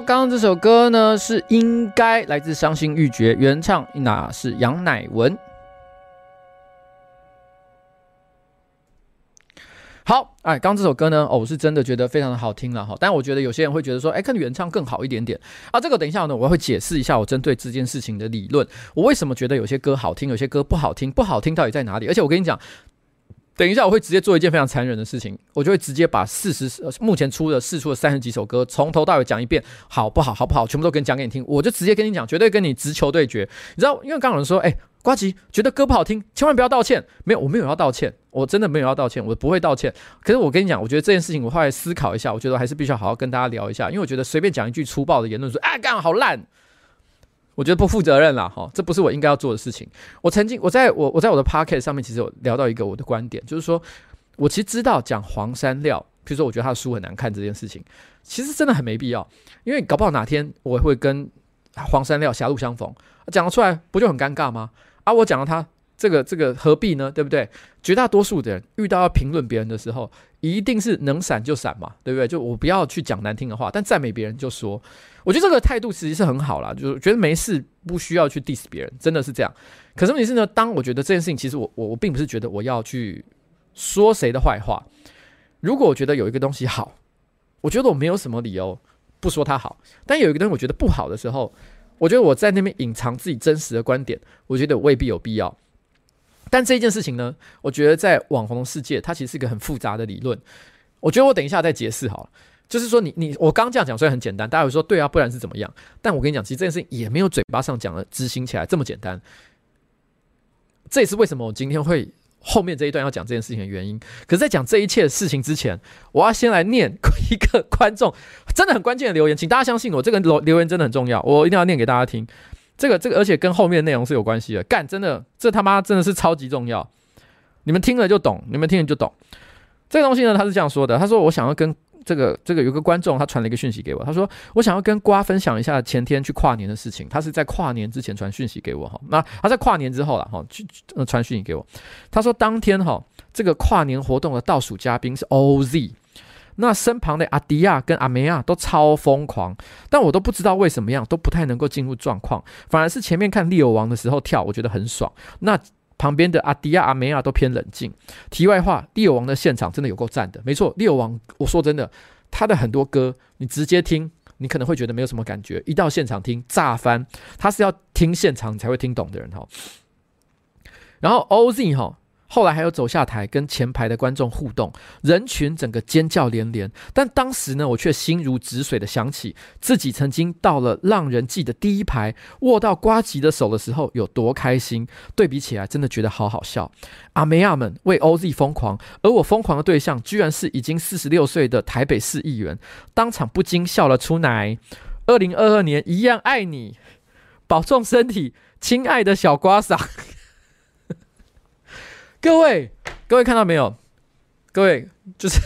刚刚这首歌呢是应该来自伤心欲绝，原唱那是杨乃文。好，哎，刚刚这首歌呢，哦，我是真的觉得非常的好听了哈。但我觉得有些人会觉得说，哎，看原唱更好一点点啊。这个等一下呢，我会解释一下我针对这件事情的理论，我为什么觉得有些歌好听，有些歌不好听，不好听到底在哪里？而且我跟你讲。等一下，我会直接做一件非常残忍的事情，我就会直接把四十目前出的释出的三十几首歌从头到尾讲一遍，好不好？好不好？全部都跟你讲给你听，我就直接跟你讲，绝对跟你直球对决。你知道，因为刚有人说，哎，瓜吉觉得歌不好听，千万不要道歉。没有，我没有要道歉，我真的没有要道歉，我不会道歉。可是我跟你讲，我觉得这件事情，我后来思考一下，我觉得还是必须要好好跟大家聊一下，因为我觉得随便讲一句粗暴的言论说，啊，干好烂。我觉得不负责任啦，哈，这不是我应该要做的事情。我曾经，我在我我在我的 podcast 上面，其实有聊到一个我的观点，就是说，我其实知道讲黄山料，比如说我觉得他的书很难看这件事情，其实真的很没必要，因为搞不好哪天我会跟黄山料狭路相逢，讲了出来不就很尴尬吗？啊，我讲了他。这个这个何必呢？对不对？绝大多数的人遇到要评论别人的时候，一定是能闪就闪嘛，对不对？就我不要去讲难听的话，但赞美别人就说。我觉得这个态度其实是很好啦，就是觉得没事，不需要去 diss 别人，真的是这样。可是问题是呢，当我觉得这件事情，其实我我我并不是觉得我要去说谁的坏话。如果我觉得有一个东西好，我觉得我没有什么理由不说它好。但有一个东西我觉得不好的时候，我觉得我在那边隐藏自己真实的观点，我觉得未必有必要。但这件事情呢，我觉得在网红世界，它其实是一个很复杂的理论。我觉得我等一下再解释好了。就是说你，你我刚这样讲虽然很简单，大家会说对啊，不然是怎么样？但我跟你讲，其实这件事情也没有嘴巴上讲的执行起来这么简单。这也是为什么我今天会后面这一段要讲这件事情的原因。可是，在讲这一切事情之前，我要先来念一个观众真的很关键的留言，请大家相信我，这个留留言真的很重要，我一定要念给大家听。这个这个，而且跟后面的内容是有关系的。干，真的，这他妈真的是超级重要。你们听了就懂，你们听了就懂。这个东西呢，他是这样说的：他说，我想要跟。这个这个有个观众他传了一个讯息给我，他说我想要跟瓜分享一下前天去跨年的事情。他是在跨年之前传讯息给我哈，那他在跨年之后了哈，去传讯息给我。他说当天哈这个跨年活动的倒数嘉宾是 OZ，那身旁的阿迪亚跟阿梅亚都超疯狂，但我都不知道为什么样都不太能够进入状况，反而是前面看利友王的时候跳，我觉得很爽。那旁边的阿迪亚、阿梅亚都偏冷静。题外话，利友王的现场真的有够赞的，没错，利友王，我说真的，他的很多歌，你直接听，你可能会觉得没有什么感觉，一到现场听，炸翻。他是要听现场你才会听懂的人哈。然后 OZ 哈。后来还有走下台跟前排的观众互动，人群整个尖叫连连。但当时呢，我却心如止水的想起自己曾经到了浪人祭的第一排，握到瓜吉的手的时候有多开心。对比起来，真的觉得好好笑。阿梅亚们为 OZ 疯狂，而我疯狂的对象居然是已经四十六岁的台北市议员，当场不禁笑了出来。二零二二年一样爱你，保重身体，亲爱的小瓜桑。各位，各位看到没有？各位，就是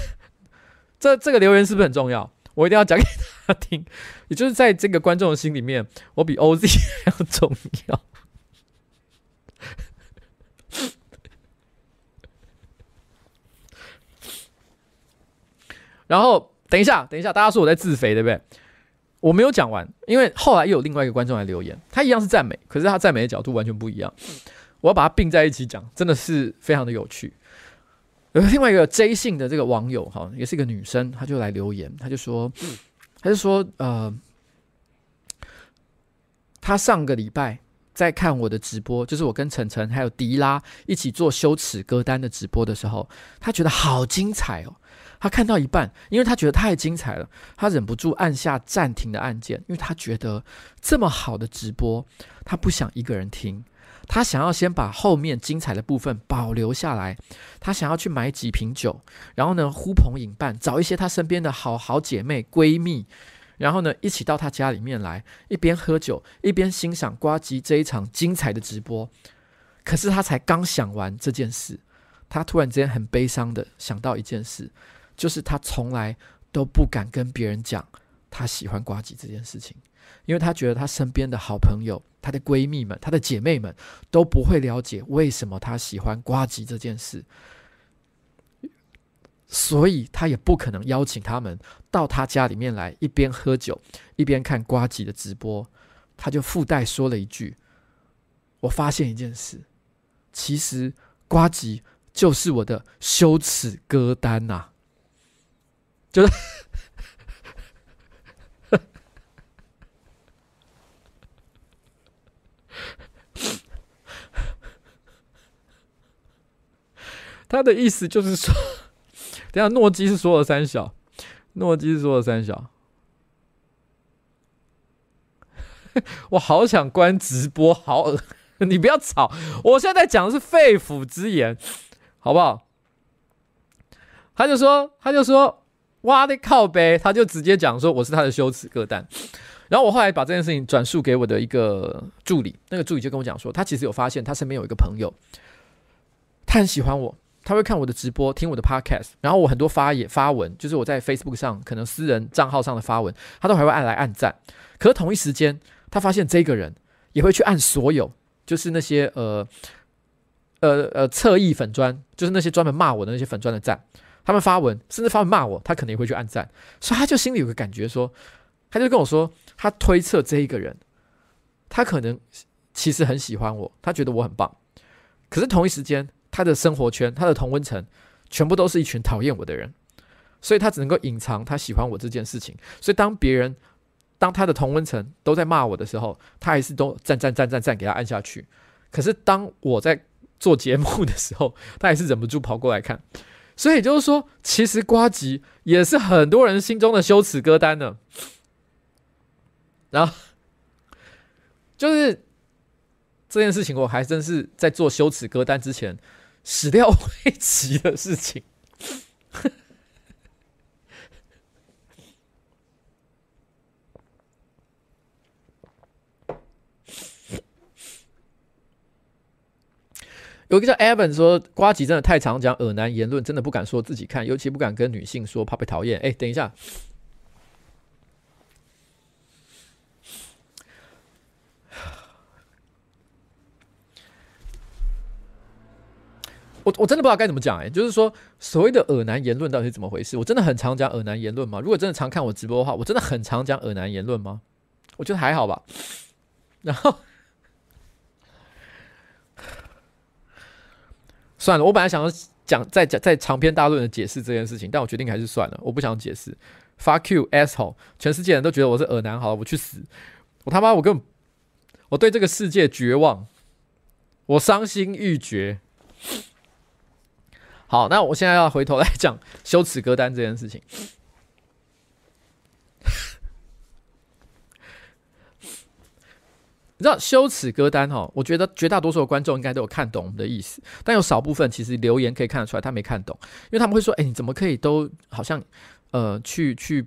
这这个留言是不是很重要？我一定要讲给大家听。也就是在这个观众的心里面，我比 OZ 还要重要。(laughs) 然后，等一下，等一下，大家说我在自肥，对不对？我没有讲完，因为后来又有另外一个观众来留言，他一样是赞美，可是他赞美的角度完全不一样。我要把它并在一起讲，真的是非常的有趣。有另外一个 J 姓的这个网友哈，也是一个女生，她就来留言，她就说，她就说，呃，她上个礼拜在看我的直播，就是我跟晨晨还有迪拉一起做羞耻歌单的直播的时候，她觉得好精彩哦。她看到一半，因为她觉得太精彩了，她忍不住按下暂停的按键，因为她觉得这么好的直播，她不想一个人听。他想要先把后面精彩的部分保留下来，他想要去买几瓶酒，然后呢呼朋引伴，找一些他身边的好好姐妹闺蜜，然后呢一起到他家里面来，一边喝酒一边欣赏呱吉这一场精彩的直播。可是他才刚想完这件事，他突然之间很悲伤的想到一件事，就是他从来都不敢跟别人讲他喜欢瓜吉这件事情。因为他觉得他身边的好朋友、她的闺蜜们、她的姐妹们都不会了解为什么他喜欢瓜吉这件事，所以他也不可能邀请他们到他家里面来，一边喝酒一边看瓜吉的直播。他就附带说了一句：“我发现一件事，其实瓜吉就是我的羞耻歌单呐、(laughs) 就是。”他的意思就是说，(laughs) 等下诺基是说了三小，诺基是说了三小，(laughs) 我好想关直播，好，(laughs) 你不要吵，我现在讲的是肺腑之言，好不好？他就说，他就说，哇的靠呗，他就直接讲说我是他的羞耻歌单，然后我后来把这件事情转述给我的一个助理，那个助理就跟我讲说，他其实有发现他身边有一个朋友，他很喜欢我。他会看我的直播，听我的 podcast，然后我很多发言发文，就是我在 Facebook 上可能私人账号上的发文，他都还会按来按赞。可是同一时间，他发现这个人也会去按所有，就是那些呃呃呃侧翼粉砖，就是那些专门骂我的那些粉砖的赞。他们发文，甚至发文骂我，他可能也会去按赞。所以他就心里有个感觉说，他就跟我说，他推测这一个人，他可能其实很喜欢我，他觉得我很棒。可是同一时间。他的生活圈，他的同温层，全部都是一群讨厌我的人，所以他只能够隐藏他喜欢我这件事情。所以当别人，当他的同温层都在骂我的时候，他还是都赞赞赞赞赞给他按下去。可是当我在做节目的时候，(laughs) 他还是忍不住跑过来看。所以就是说，其实瓜吉也是很多人心中的羞耻歌单呢。然后 (laughs) 就是这件事情，我还真是在做羞耻歌单之前。始料未及的事情。有一个叫 Evan 说，瓜吉真的太常讲恶男言论，真的不敢说自己看，尤其不敢跟女性说，怕被讨厌。哎，等一下，我我真的不知道该怎么讲。哎，就是说，所谓的恶男言论到底是怎么回事？我真的很常讲恶男言论吗？如果真的常看我直播的话，我真的很常讲恶男言论吗？我觉得还好吧。然后。算了，我本来想要讲再讲再长篇大论的解释这件事情，但我决定还是算了，我不想解释。Fuck you asshole！全世界人都觉得我是恶男，好了，我去死！我他妈，我根本我对这个世界绝望，我伤心欲绝。好，那我现在要回头来讲羞耻歌单这件事情。你知道羞耻歌单哈？我觉得绝大多数的观众应该都有看懂我们的意思，但有少部分其实留言可以看得出来他没看懂，因为他们会说：“哎，你怎么可以都好像呃去去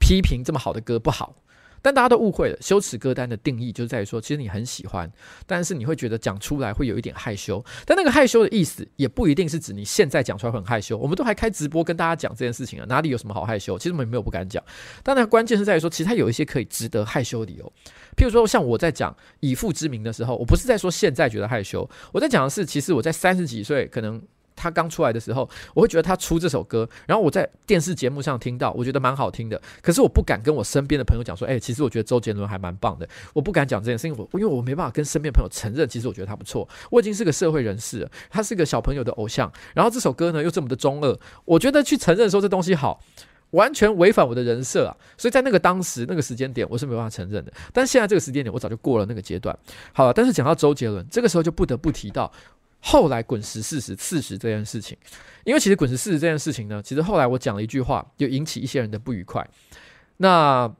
批评这么好的歌不好？”但大家都误会了，羞耻歌单的定义就在于说，其实你很喜欢，但是你会觉得讲出来会有一点害羞。但那个害羞的意思也不一定是指你现在讲出来会很害羞。我们都还开直播跟大家讲这件事情啊，哪里有什么好害羞？其实我们也没有不敢讲。但那关键是在于说，其实它有一些可以值得害羞的理由。譬如说，像我在讲以父之名的时候，我不是在说现在觉得害羞，我在讲的是，其实我在三十几岁可能。他刚出来的时候，我会觉得他出这首歌，然后我在电视节目上听到，我觉得蛮好听的。可是我不敢跟我身边的朋友讲说，哎，其实我觉得周杰伦还蛮棒的。我不敢讲这件事情，我因为我没办法跟身边朋友承认，其实我觉得他不错。我已经是个社会人士了，他是个小朋友的偶像。然后这首歌呢又这么的中二，我觉得去承认说这东西好，完全违反我的人设啊。所以在那个当时那个时间点，我是没办法承认的。但现在这个时间点，我早就过了那个阶段。好了，但是讲到周杰伦，这个时候就不得不提到。后来滚石四十四十这件事情，因为其实滚石四十这件事情呢，其实后来我讲了一句话，就引起一些人的不愉快。那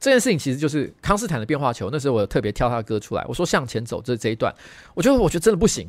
这件事情其实就是康斯坦的变化球，那时候我特别挑他的歌出来，我说向前走这这一段，我觉得我觉得真的不行，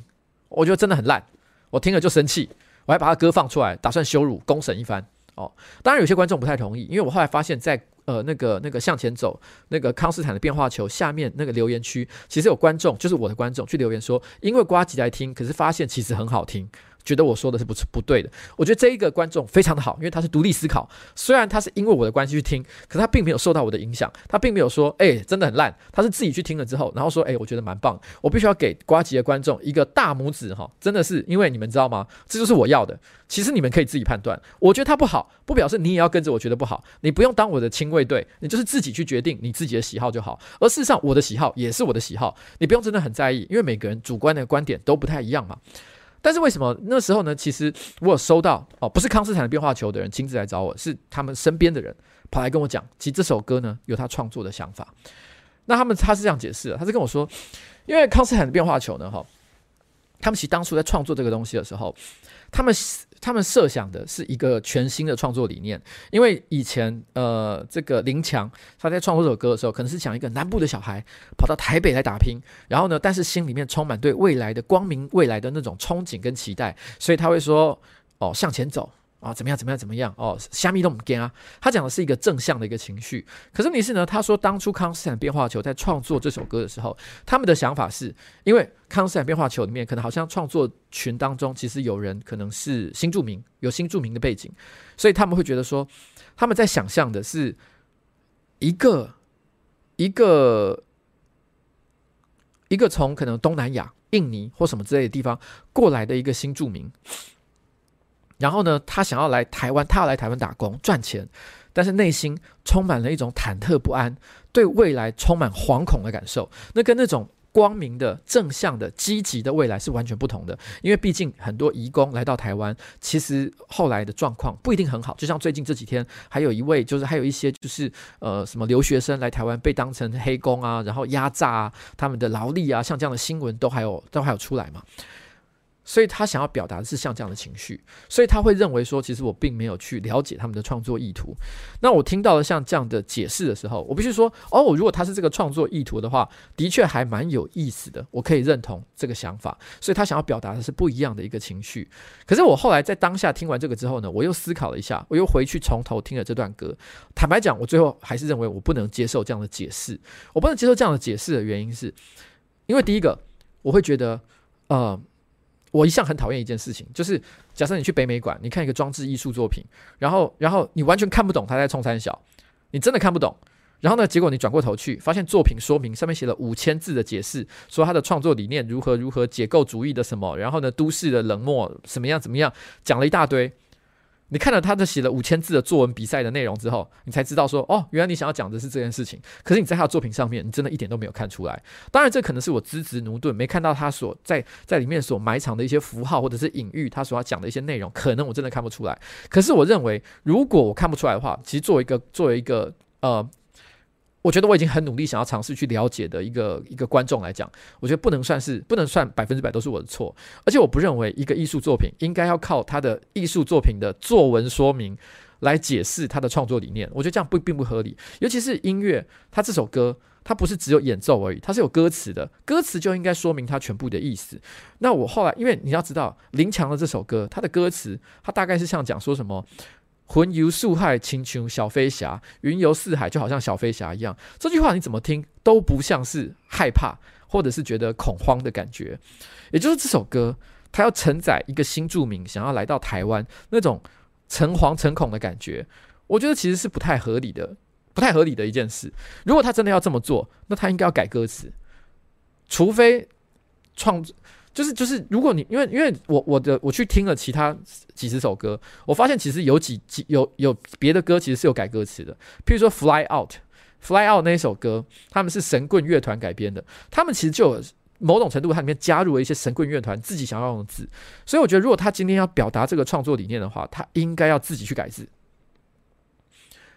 我觉得真的很烂，我听了就生气，我还把他歌放出来，打算羞辱公审一番。哦，当然有些观众不太同意，因为我后来发现，在呃那个那个向前走那个康斯坦的变化球下面那个留言区，其实有观众，就是我的观众去留言说，因为瓜吉来听，可是发现其实很好听。觉得我说的是不是不对的，我觉得这一个观众非常的好，因为他是独立思考。虽然他是因为我的关系去听，可他并没有受到我的影响，他并没有说，哎、真的很烂。他是自己去听了之后，然后说，哎、我觉得蛮棒。我必须要给瓜吉的观众一个大拇指哈，真的是因为你们知道吗？这就是我要的。其实你们可以自己判断，我觉得他不好，不表示你也要跟着我觉得不好。你不用当我的亲卫队，你就是自己去决定你自己的喜好就好。而事实上，我的喜好也是我的喜好，你不用真的很在意，因为每个人主观的观点都不太一样嘛。但是为什么那时候呢？其实我有收到哦，不是康斯坦的变化球的人亲自来找我，是他们身边的人跑来跟我讲，其实这首歌呢有他创作的想法。那他们他是这样解释的，他是跟我说，因为康斯坦的变化球呢，哈，他们其实当初在创作这个东西的时候，他们。他们设想的是一个全新的创作理念，因为以前呃，这个林强他在创作这首歌的时候，可能是讲一个南部的小孩跑到台北来打拼，然后呢，但是心里面充满对未来的光明未来的那种憧憬跟期待，所以他会说哦，向前走。啊，怎么样？怎么样？怎么样？哦，虾米都不惊啊！他讲的是一个正向的一个情绪。可是你是呢？他说当初康斯坦变化球在创作这首歌的时候，他们的想法是因为康斯坦变化球里面可能好像创作群当中其实有人可能是新住民，有新住民的背景，所以他们会觉得说他们在想象的是一个一个一个从可能东南亚、印尼或什么之类的地方过来的一个新住民。然后呢，他想要来台湾，他要来台湾打工赚钱，但是内心充满了一种忐忑不安，对未来充满惶恐的感受。那跟那种光明的、正向的、积极的未来是完全不同的。因为毕竟很多移工来到台湾，其实后来的状况不一定很好。就像最近这几天，还有一位，就是还有一些，就是呃，什么留学生来台湾被当成黑工啊，然后压榨啊，他们的劳力啊，像这样的新闻都还有都还有出来嘛。所以他想要表达的是像这样的情绪，所以他会认为说，其实我并没有去了解他们的创作意图。那我听到了像这样的解释的时候，我必须说，哦，如果他是这个创作意图的话，的确还蛮有意思的，我可以认同这个想法。所以他想要表达的是不一样的一个情绪。可是我后来在当下听完这个之后呢，我又思考了一下，我又回去从头听了这段歌。坦白讲，我最后还是认为我不能接受这样的解释。我不能接受这样的解释的原因是，因为第一个，我会觉得，呃。我一向很讨厌一件事情，就是假设你去北美馆，你看一个装置艺术作品，然后，然后你完全看不懂他在冲三小，你真的看不懂。然后呢，结果你转过头去，发现作品说明上面写了五千字的解释，说他的创作理念如何如何，解构主义的什么，然后呢，都市的冷漠什么样怎么样，讲了一大堆。你看了他的写了五千字的作文比赛的内容之后，你才知道说，哦，原来你想要讲的是这件事情。可是你在他的作品上面，你真的一点都没有看出来。当然，这可能是我资质驽钝，没看到他所在在里面所埋藏的一些符号或者是隐喻，他所要讲的一些内容，可能我真的看不出来。可是我认为，如果我看不出来的话，其实作为一个作为一个呃。我觉得我已经很努力，想要尝试去了解的一个一个观众来讲，我觉得不能算是不能算百分之百都是我的错，而且我不认为一个艺术作品应该要靠他的艺术作品的作文说明来解释他的创作理念，我觉得这样不并不合理。尤其是音乐，它这首歌它不是只有演奏而已，它是有歌词的，歌词就应该说明它全部的意思。那我后来，因为你要知道林强的这首歌，它的歌词，它大概是像讲说什么。魂游四海，亲像小飞侠；云游四海，就好像小飞侠一样。这句话你怎么听都不像是害怕，或者是觉得恐慌的感觉。也就是这首歌，它要承载一个新住民想要来到台湾那种诚惶诚恐的感觉。我觉得其实是不太合理的，不太合理的一件事。如果他真的要这么做，那他应该要改歌词，除非创。就是就是，如果你因为因为我我的我去听了其他几十首歌，我发现其实有几几有有别的歌其实是有改歌词的。譬如说《Fly Out》，《Fly Out》那一首歌，他们是神棍乐团改编的，他们其实就有某种程度，它里面加入了一些神棍乐团自己想要用的字。所以我觉得，如果他今天要表达这个创作理念的话，他应该要自己去改字，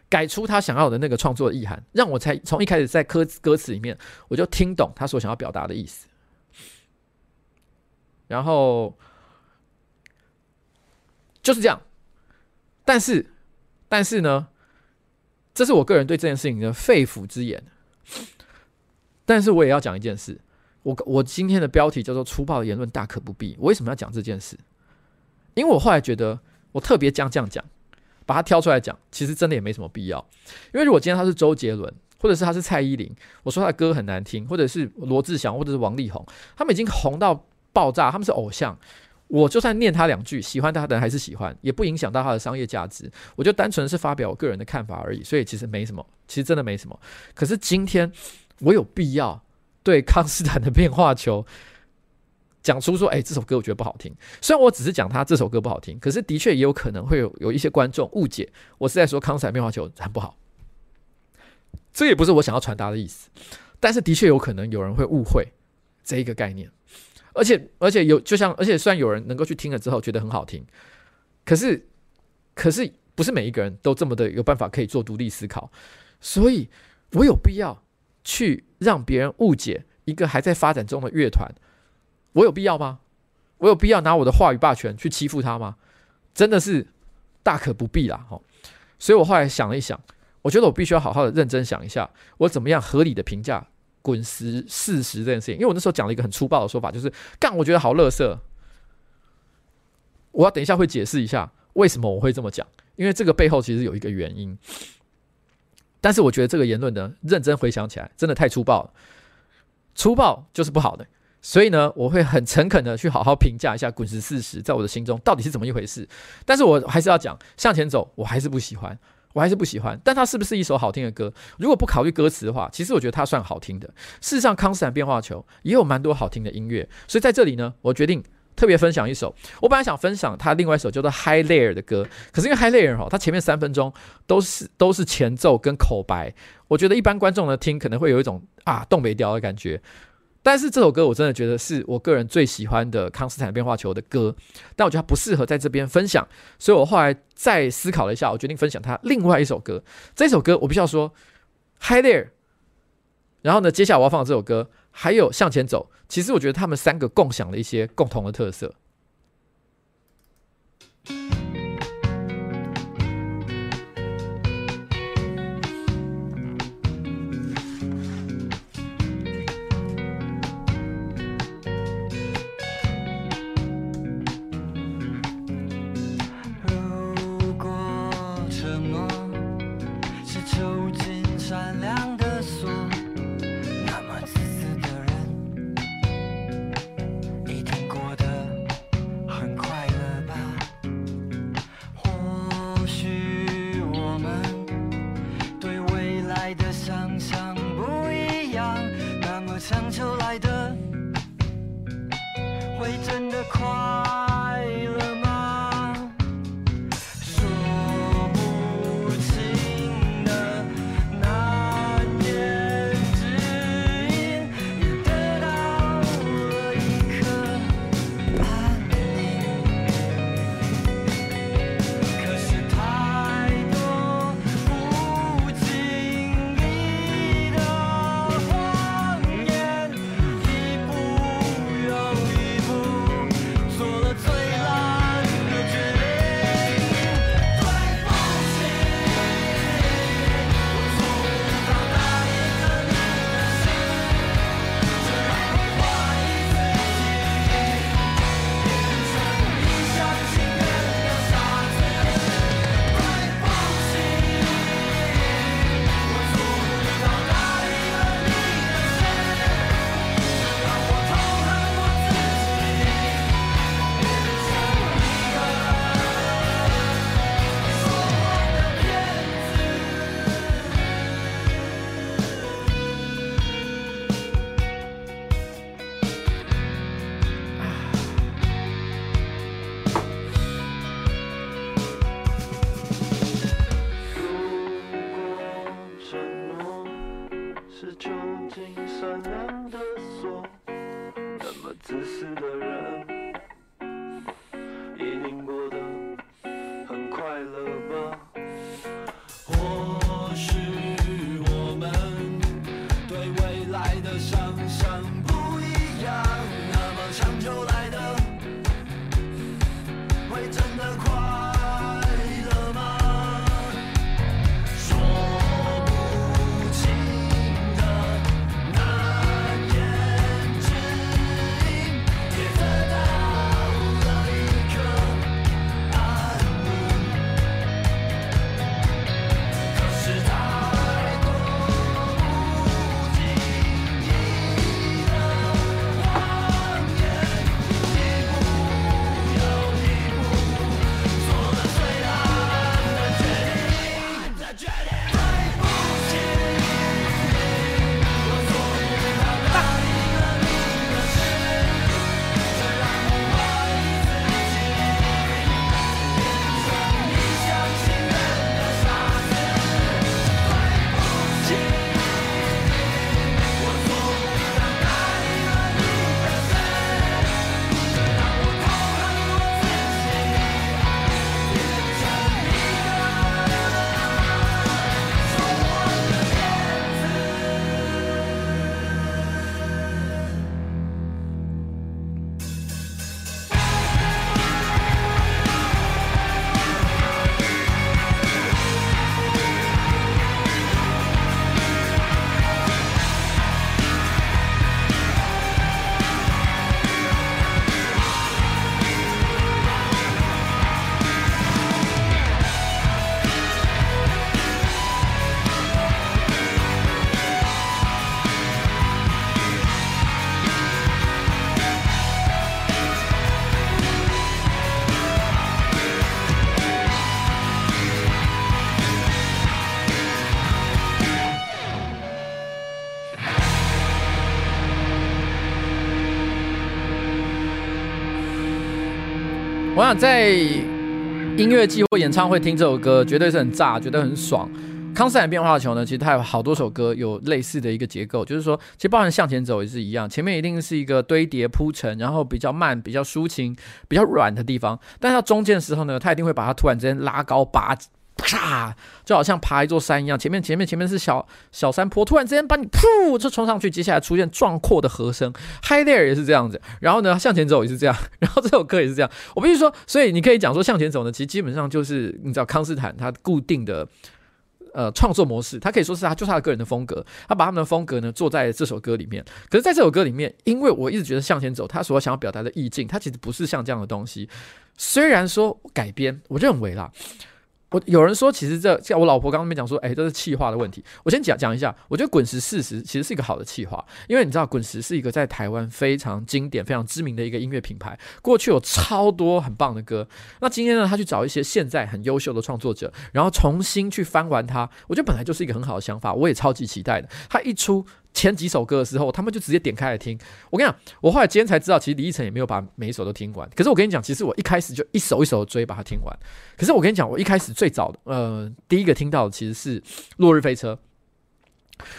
改出他想要的那个创作意涵，让我才从一开始在歌歌词里面我就听懂他所想要表达的意思。然后就是这样，但是，但是呢，这是我个人对这件事情的肺腑之言。但是我也要讲一件事，我我今天的标题叫做“粗暴的言论大可不必”。我为什么要讲这件事？因为我后来觉得，我特别将这样讲，把它挑出来讲，其实真的也没什么必要。因为如果今天他是周杰伦，或者是他是蔡依林，我说他的歌很难听，或者是罗志祥，或者是王力宏，他们已经红到。爆炸，他们是偶像，我就算念他两句，喜欢他的人还是喜欢，也不影响到他的商业价值。我就单纯是发表我个人的看法而已，所以其实没什么，其实真的没什么。可是今天我有必要对康斯坦的变化球 (laughs) 讲出说，哎，这首歌我觉得不好听。虽然我只是讲他这首歌不好听，可是的确也有可能会有有一些观众误解我是在说康斯坦变化球很不好。这也不是我想要传达的意思，但是的确有可能有人会误会这一个概念。而且而且有，就像而且虽然有人能够去听了之后觉得很好听，可是可是不是每一个人都这么的有办法可以做独立思考，所以我有必要去让别人误解一个还在发展中的乐团，我有必要吗？我有必要拿我的话语霸权去欺负他吗？真的是大可不必啦！哈，所以我后来想了一想，我觉得我必须要好好的认真想一下，我怎么样合理的评价。滚石四十这件事情，因为我那时候讲了一个很粗暴的说法，就是干，我觉得好垃圾。我要等一下会解释一下为什么我会这么讲，因为这个背后其实有一个原因。但是我觉得这个言论呢，认真回想起来，真的太粗暴了。粗暴就是不好的，所以呢，我会很诚恳的去好好评价一下滚石四十在我的心中到底是怎么一回事。但是我还是要讲向前走，我还是不喜欢。我还是不喜欢，但它是不是一首好听的歌？如果不考虑歌词的话，其实我觉得它算好听的。事实上，康斯坦变化球也有蛮多好听的音乐，所以在这里呢，我决定特别分享一首。我本来想分享他另外一首叫做《High Layer》的歌，可是因为《High Layer》哈，它前面三分钟都是都是前奏跟口白，我觉得一般观众呢听可能会有一种啊东北调的感觉。但是这首歌我真的觉得是我个人最喜欢的康斯坦变化球的歌，但我觉得它不适合在这边分享，所以我后来再思考了一下，我决定分享它另外一首歌。这首歌我必须要说，Hi There。然后呢，接下来我要放这首歌还有向前走，其实我觉得他们三个共享了一些共同的特色。强求来那在音乐季或演唱会听这首歌，绝对是很炸，觉得很爽。康斯坦变化球呢，其实它有好多首歌有类似的一个结构，就是说，其实包含向前走也是一样，前面一定是一个堆叠铺陈，然后比较慢、比较抒情、比较软的地方，但到中间的时候呢，它一定会把它突然之间拉高八。啪，就好像爬一座山一样，前面前面前面是小小山坡，突然之间把你噗就冲上去，接下来出现壮阔的和声，Hi there 也是这样子，然后呢向前走也是这样，然后这首歌也是这样。我必须说，所以你可以讲说向前走呢，其实基本上就是你知道康斯坦他固定的呃创作模式，他可以说是他就是他的个人的风格，他把他们的风格呢做在这首歌里面。可是在这首歌里面，因为我一直觉得向前走他所想要表达的意境，他其实不是像这样的东西。虽然说改编，我认为啦。我有人说，其实这像我老婆刚刚没讲说，哎，这是企划的问题。我先讲讲一下，我觉得滚石四十其实是一个好的企划，因为你知道滚石是一个在台湾非常经典、非常知名的一个音乐品牌，过去有超多很棒的歌。那今天呢，他去找一些现在很优秀的创作者，然后重新去翻完它，我觉得本来就是一个很好的想法，我也超级期待的。他一出。前几首歌的时候，他们就直接点开来听。我跟你讲，我后来今天才知道，其实李依晨也没有把每一首都听完。可是我跟你讲，其实我一开始就一首一首追把它听完。可是我跟你讲，我一开始最早的呃第一个听到的其实是《落日飞车》。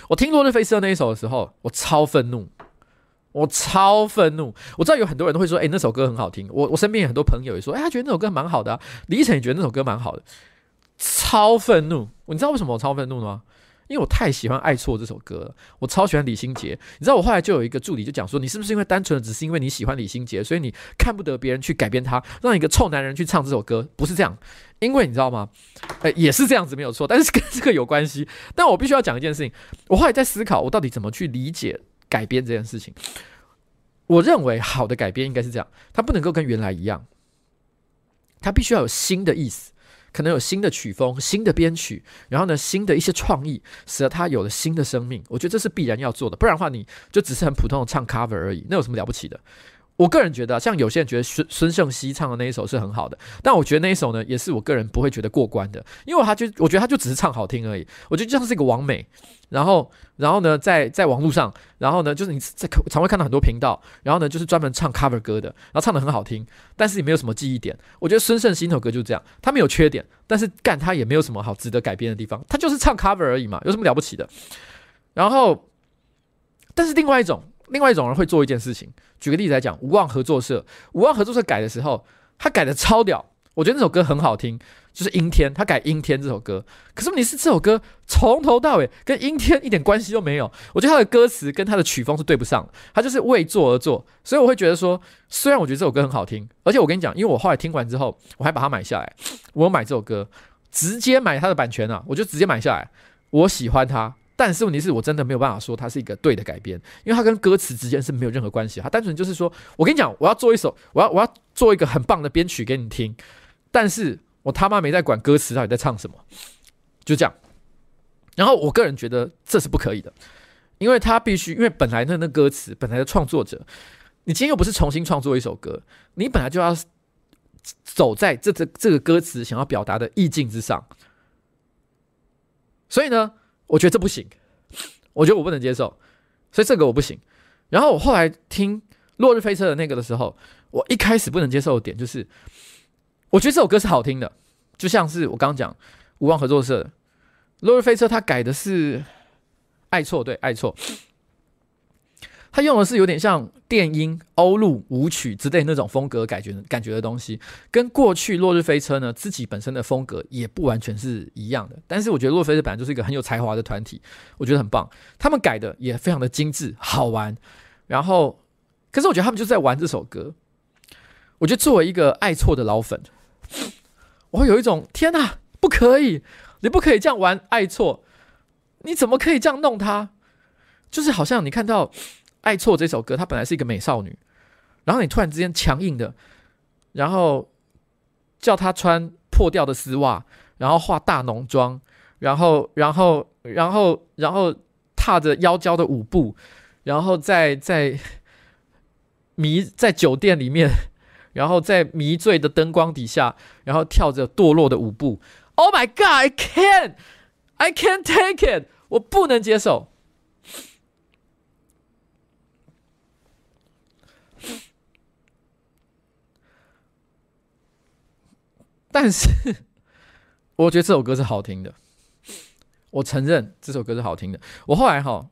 我听《落日飞车》那一首的时候，我超愤怒，我超愤怒。我知道有很多人都会说，哎、那首歌很好听。我我身边很多朋友也说，哎、他觉得那首歌蛮好的、李依晨也觉得那首歌蛮好的，超愤怒。你知道为什么我超愤怒吗？因为我太喜欢《爱错》这首歌了，我超喜欢李心洁。你知道我后来就有一个助理就讲说，你是不是因为单纯的只是因为你喜欢李心洁，所以你看不得别人去改编他，让一个臭男人去唱这首歌？不是这样，因为你知道吗？哎，也是这样子没有错，但是跟这个有关系。但我必须要讲一件事情，我后来在思考，我到底怎么去理解改编这件事情。我认为好的改编应该是这样，它不能够跟原来一样，它必须要有新的意思。可能有新的曲风、新的编曲，然后呢，新的一些创意，使得它有了新的生命。我觉得这是必然要做的，不然的话，你就只是很普通的唱 cover 而已，那有什么了不起的？我个人觉得，像有些人觉得孙孙盛熙唱的那一首是很好的，但我觉得那一首呢，也是我个人不会觉得过关的，因为他就我觉得他就只是唱好听而已。我觉得就像是一个王美，然后然后呢，在在网络上，然后呢，就是你在常会看到很多频道，然后呢，就是专门唱 cover 歌的，然后唱得很好听，但是也没有什么记忆点。我觉得孙盛熙那首歌就是这样，他没有缺点，但是干他也没有什么好值得改编的地方，他就是唱 cover 而已嘛，有什么了不起的？然后，但是另外一种。另外一种人会做一件事情，举个例子来讲，无望合作社，无望合作社改的时候，他改的超屌，我觉得那首歌很好听，就是阴天，他改阴天这首歌。可是问题是，这首歌从头到尾跟阴天一点关系都没有，我觉得他的歌词跟他的曲风是对不上，他就是为做而做。所以我会觉得说，虽然我觉得这首歌很好听，而且我跟你讲，因为我后来听完之后，我还把它买下来，我买这首歌，直接买它的版权啊，我就直接买下来，我喜欢它。但是问题是我真的没有办法说它是一个对的改编，因为它跟歌词之间是没有任何关系。它单纯就是说，我跟你讲，我要做一首，我要我要做一个很棒的编曲给你听，但是我他妈没在管歌词到底在唱什么，就这样。然后我个人觉得这是不可以的，因为他必须，因为本来的那歌词，本来的创作者，你今天又不是重新创作一首歌，你本来就要走在这这这个歌词想要表达的意境之上，所以呢。我觉得这不行，我觉得我不能接受，所以这个我不行。然后我后来听《落日飞车》的那个的时候，我一开始不能接受的点就是，我觉得这首歌是好听的，就像是我刚刚讲无望合作社《落日飞车》，它改的是爱错，对，爱错。他用的是有点像电音、欧陆舞曲之类那种风格感觉感觉的东西，跟过去《落日飞车》呢自己本身的风格也不完全是一样的。但是我觉得《落日飞车》本来就是一个很有才华的团体，我觉得很棒。他们改的也非常的精致、好玩。然后，可是我觉得他们就在玩这首歌。我觉得作为一个爱错的老粉，(laughs) 我会有一种天哪，不可以，你不可以这样玩爱错，你怎么可以这样弄他？就是好像你看到。爱错这首歌，她本来是一个美少女，然后你突然之间强硬的，然后叫她穿破掉的丝袜，然后化大浓妆，然后然后然后然后踏着妖娇的舞步，然后在在迷在酒店里面，然后在迷醉的灯光底下，然后跳着堕落的舞步。Oh my God, I can't, I can't take it，我不能接受。但是，(laughs) 我觉得这首歌是好听的。我承认这首歌是好听的。我后来哈，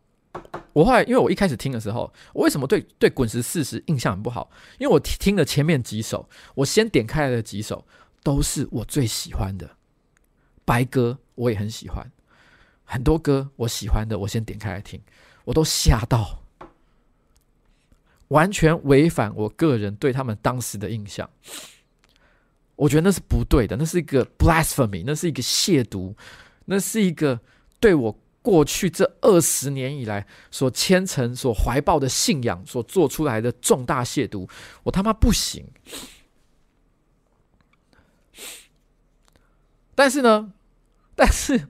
我后来因为我一开始听的时候，我为什么对对滚石四十印象很不好？因为我听了前面几首，我先点开来的几首都是我最喜欢的。白歌我也很喜欢，很多歌我喜欢的，我先点开来听，我都吓到，完全违反我个人对他们当时的印象。我觉得那是不对的，那是一个 blasphemy，那是一个亵渎，那是一个对我过去这二十年以来所虔诚、所怀抱的信仰所做出来的重大亵渎。我他妈不行！但是呢，但是，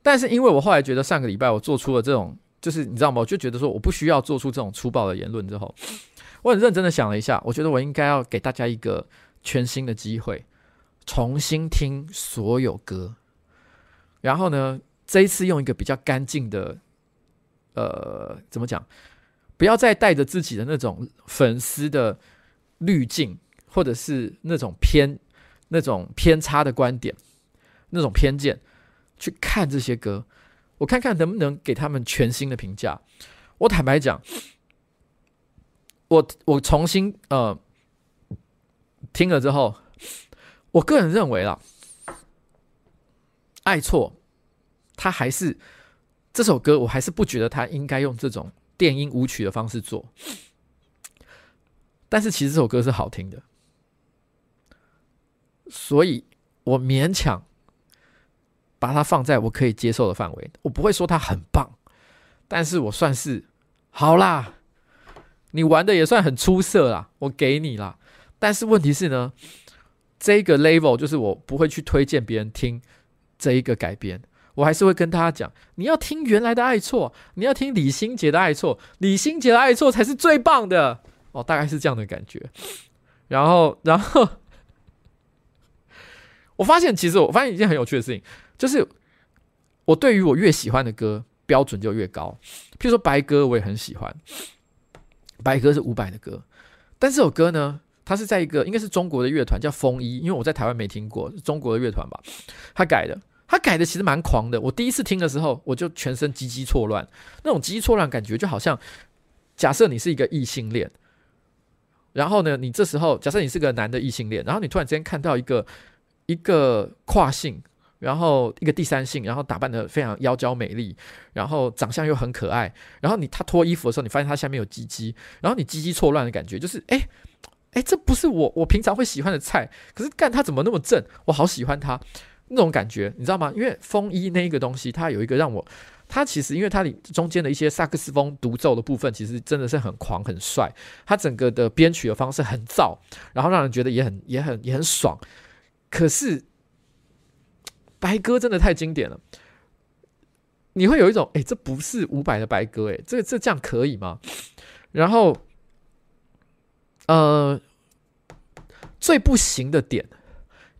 但是，因为我后来觉得上个礼拜我做出了这种，就是你知道吗？我就觉得说我不需要做出这种粗暴的言论之后，我很认真的想了一下，我觉得我应该要给大家一个。全新的机会，重新听所有歌，然后呢，这一次用一个比较干净的，呃，怎么讲？不要再带着自己的那种粉丝的滤镜，或者是那种偏、那种偏差的观点、那种偏见去看这些歌。我看看能不能给他们全新的评价。我坦白讲，我我重新呃听了之后，我个人认为啦，爱错他还是这首歌，我还是不觉得他应该用这种电音舞曲的方式做。但是其实这首歌是好听的，所以我勉强。把它放在我可以接受的范围，我不会说它很棒，但是我算是好啦。你玩的也算很出色啦，我给你啦。但是问题是呢，这个 level 就是我不会去推荐别人听这一个改编，我还是会跟大家讲，你要听原来的爱错，你要听李心洁的爱错，李心洁的爱错才是最棒的哦，大概是这样的感觉。然后，然后 (laughs) 我发现，其实我发现一件很有趣的事情。就是我对于我越喜欢的歌标准就越高，譬如说白鸽我也很喜欢，白鸽是伍佰的歌，但这首歌呢，他是在一个应该是中国的乐团叫风衣，因为我在台湾没听过，中国的乐团吧，他改的，他改的其实蛮狂的，我第一次听的时候我就全身鸡鸡错乱，那种鸡鸡错乱感觉就好像，假设你是一个异性恋，然后呢，你这时候假设你是个男的异性恋，然后你突然之间看到一个一个跨性。然后一个第三性，然后打扮得非常妖娇美丽，然后长相又很可爱，然后你他脱衣服的时候，你发现他下面有鸡鸡，然后你鸡鸡错乱的感觉，就是哎哎，这不是我我平常会喜欢的菜，可是干他怎么那么正，我好喜欢他那种感觉，你知道吗？因为风衣那一个东西，它有一个让我，它其实因为它里中间的一些萨克斯风独奏的部分，其实真的是很狂很帅，它整个的编曲的方式很燥，然后让人觉得也很也很也很爽，可是。白鸽真的太经典了，你会有一种哎、这不是伍佰的白鸽哎，这这这样可以吗？然后，呃，最不行的点，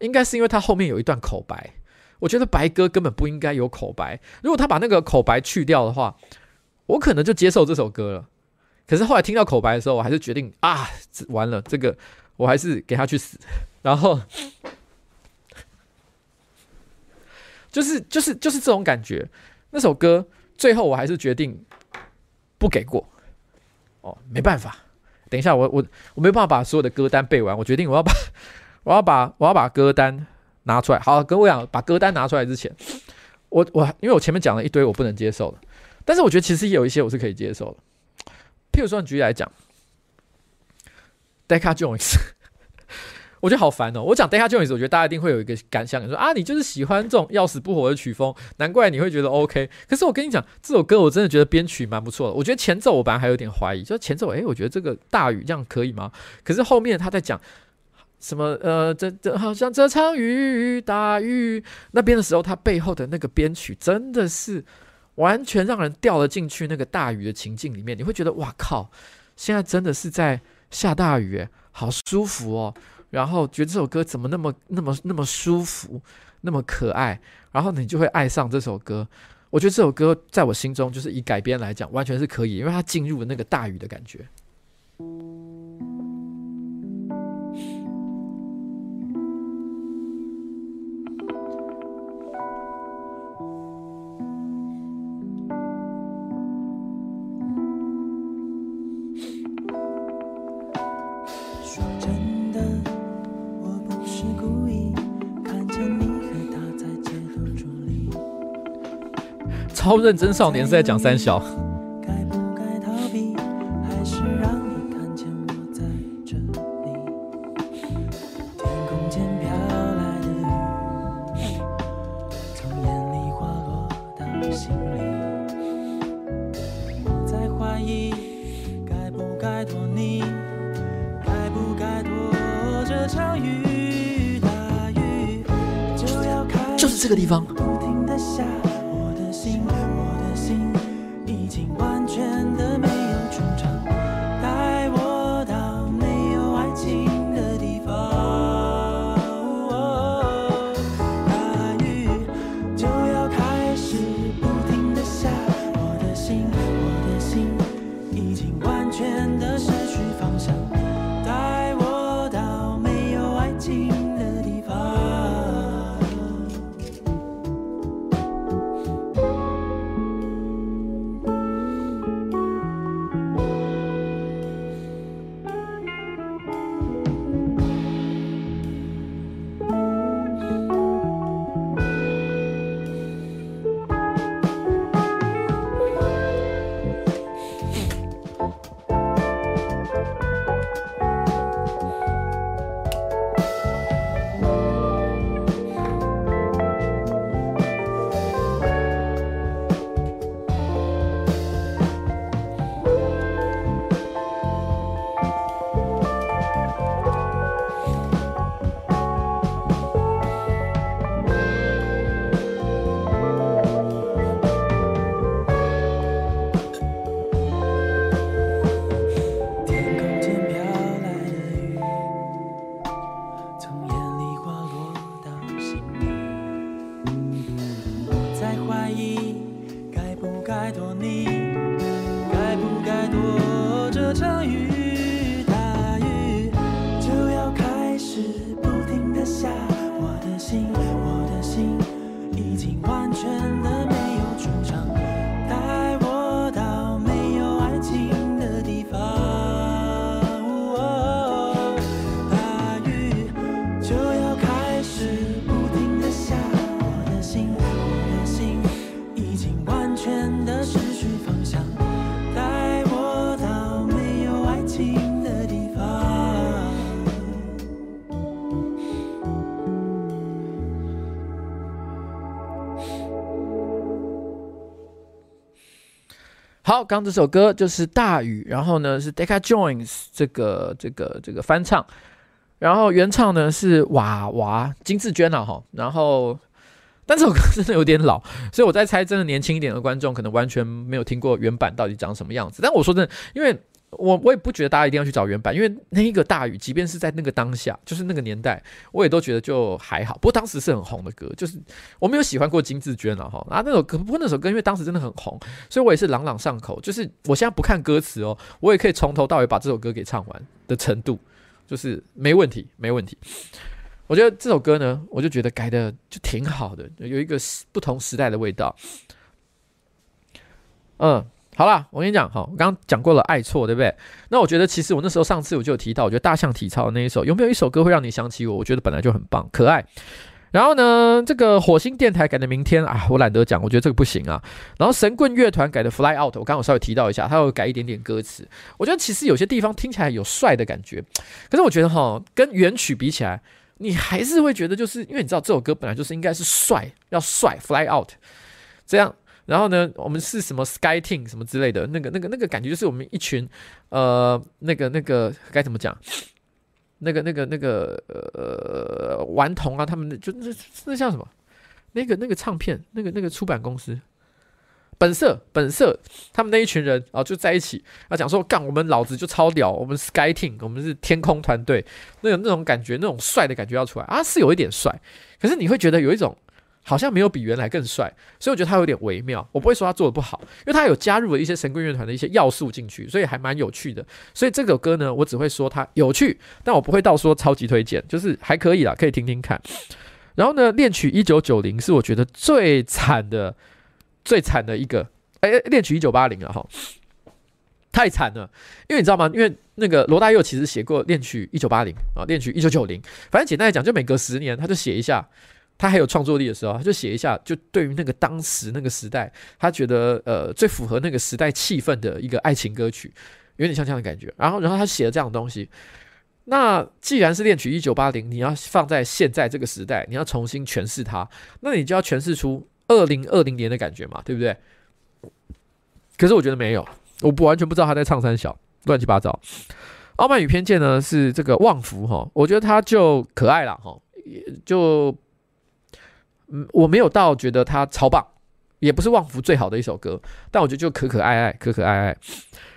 应该是因为他后面有一段口白，我觉得白鸽根本不应该有口白。如果他把那个口白去掉的话，我可能就接受这首歌了。可是后来听到口白的时候，我还是决定啊，完了，这个我还是给他去死。(laughs) 然后。(laughs) 就是就是就是这种感觉，那首歌最后我还是决定不给过。哦，没办法，等一下我我我没办法把所有的歌单背完，我决定我要把我要把我要把歌单拿出来。好，跟我讲，把歌单拿出来之前，我我因为我前面讲了一堆我不能接受的，但是我觉得其实也有一些我是可以接受的。譬如说，举例来讲，Decca Jones。我觉得好烦哦！我讲 Decca Jones，我觉得大家一定会有一个感想，说啊，你就是喜欢这种要死不活的曲风，难怪你会觉得 OK。可是我跟你讲，这首歌我真的觉得编曲蛮不错的。我觉得前奏我本来还有点怀疑，就是前奏，诶，我觉得这个大雨这样可以吗？可是后面他在讲什么？呃，这这好像这场雨大雨那边的时候，他背后的那个编曲真的是完全让人掉了进去那个大雨的情境里面。你会觉得哇靠，现在真的是在下大雨，诶，好舒服哦。然后觉得这首歌怎么那么那么那么舒服，那么可爱，然后你就会爱上这首歌。我觉得这首歌在我心中就是以改编来讲，完全是可以，因为它进入了那个大雨的感觉。超认真少年是在讲三小。该多你？刚这首歌就是《大雨》，然后呢是 Deca Joins 这个这个这个翻唱，然后原唱呢是娃娃金志娟啊哈，然后但这首歌真的有点老，所以我在猜，真的年轻一点的观众可能完全没有听过原版到底长什么样子。但我说真的，因为我我也不觉得大家一定要去找原版，因为那一个大雨，即便是在那个当下，就是那个年代，我也都觉得就还好。不过当时是很红的歌，就是我没有喜欢过金志娟了哈啊那首歌，不过那首歌因为当时真的很红，所以我也是朗朗上口。就是我现在不看歌词哦，我也可以从头到尾把这首歌给唱完的程度，就是没问题，没问题。我觉得这首歌呢，我就觉得改的就挺好的，有一个不同时代的味道。嗯。好啦，我跟你讲，好，我刚刚讲过了爱错，对不对？那我觉得其实我那时候上次我就有提到，我觉得大象体操的那一首有没有一首歌会让你想起我？我觉得本来就很棒，可爱。然后呢，这个火星电台改的明天啊，我懒得讲，我觉得这个不行啊。然后神棍乐团改的 Fly Out，我刚刚稍微提到一下，它有改一点点歌词。我觉得其实有些地方听起来有帅的感觉，可是我觉得哈，跟原曲比起来，你还是会觉得就是因为你知道这首歌本来就是应该是帅，要帅 Fly Out 这样。然后呢，我们是什么 Sky Team 什么之类的，那个、那个、那个感觉就是我们一群，呃，那个、那个该怎么讲？那个、那个、那个呃，顽童啊，他们就那那叫什么？那个、那个唱片，那个、那个出版公司，本色、本色，他们那一群人啊，就在一起啊，讲说干，我们老子就超屌，我们 Sky Team，我们是天空团队，那种那种感觉，那种帅的感觉要出来啊，是有一点帅，可是你会觉得有一种。好像没有比原来更帅，所以我觉得他有点微妙。我不会说他做的不好，因为他有加入了一些神棍乐团的一些要素进去，所以还蛮有趣的。所以这首歌呢，我只会说它有趣，但我不会到说超级推荐，就是还可以啦，可以听听看。然后呢，恋曲一九九零是我觉得最惨的、最惨的一个。哎，恋曲一九八零了哈，太惨了，因为你知道吗？因为那个罗大佑其实写过恋曲一九八零啊，恋曲一九九零，反正简单来讲，就每隔十年他就写一下。他还有创作力的时候，他就写一下，就对于那个当时那个时代，他觉得呃最符合那个时代气氛的一个爱情歌曲，有点像这样的感觉。然后，然后他写了这样的东西。那既然是恋曲一九八零，你要放在现在这个时代，你要重新诠释它，那你就要诠释出二零二零年的感觉嘛，对不对？可是我觉得没有，我不完全不知道他在唱三小，乱七八糟。傲慢与偏见呢是这个旺福哈，我觉得他就可爱了哈，也就。嗯，我没有到觉得它超棒，也不是旺福最好的一首歌，但我觉得就可可爱爱，可可爱爱。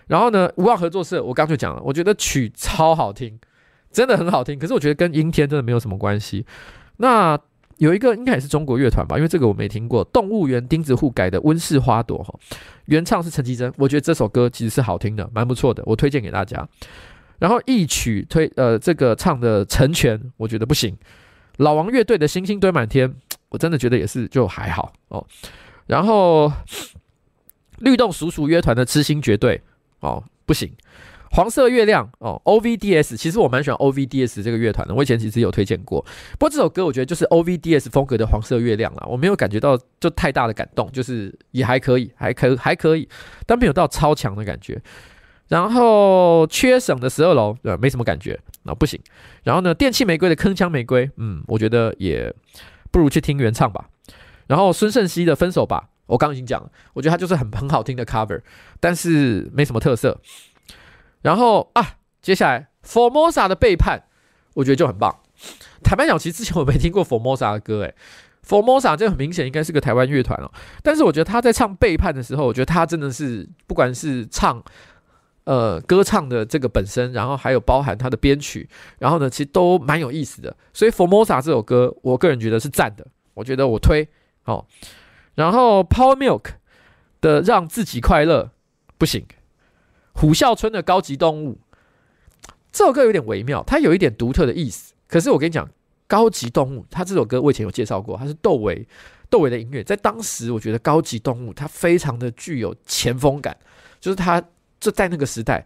然后呢，无望合作社，我刚就讲了，我觉得曲超好听，真的很好听。可是我觉得跟阴天真的没有什么关系。那有一个应该也是中国乐团吧，因为这个我没听过。动物园钉子户改的温室花朵哈，原唱是陈绮贞，我觉得这首歌其实是好听的，蛮不错的，我推荐给大家。然后一曲推呃这个唱的成全，我觉得不行。老王乐队的星星堆满天。我真的觉得也是，就还好哦。然后律动鼠鼠乐团的痴心绝对哦，不行。黄色月亮哦，OVDS，其实我蛮喜欢 OVDS 这个乐团的，我以前其实有推荐过。不过这首歌我觉得就是 OVDS 风格的黄色月亮啦，我没有感觉到就太大的感动，就是也还可以，还可还可以，但没有到超强的感觉。然后缺省的十二楼，对，没什么感觉，那、哦、不行。然后呢，电器玫瑰的铿锵玫瑰，嗯，我觉得也。不如去听原唱吧。然后孙盛希的《分手吧》，我刚刚已经讲了，我觉得它就是很很好听的 cover，但是没什么特色。然后啊，接下来 Formosa 的背叛，我觉得就很棒。坦白讲，其实之前我没听过 Formosa 的歌，诶 Formosa 这很明显应该是个台湾乐团哦。但是我觉得他在唱背叛的时候，我觉得他真的是不管是唱。呃，歌唱的这个本身，然后还有包含它的编曲，然后呢，其实都蛮有意思的。所以《Formosa》这首歌，我个人觉得是赞的。我觉得我推哦。然后 Power Milk 的让自己快乐不行，虎啸村的高级动物这首歌有点微妙，它有一点独特的意思。可是我跟你讲，高级动物，它这首歌我以前有介绍过，它是窦唯窦唯的音乐，在当时我觉得高级动物它非常的具有前锋感，就是它就在那个时代，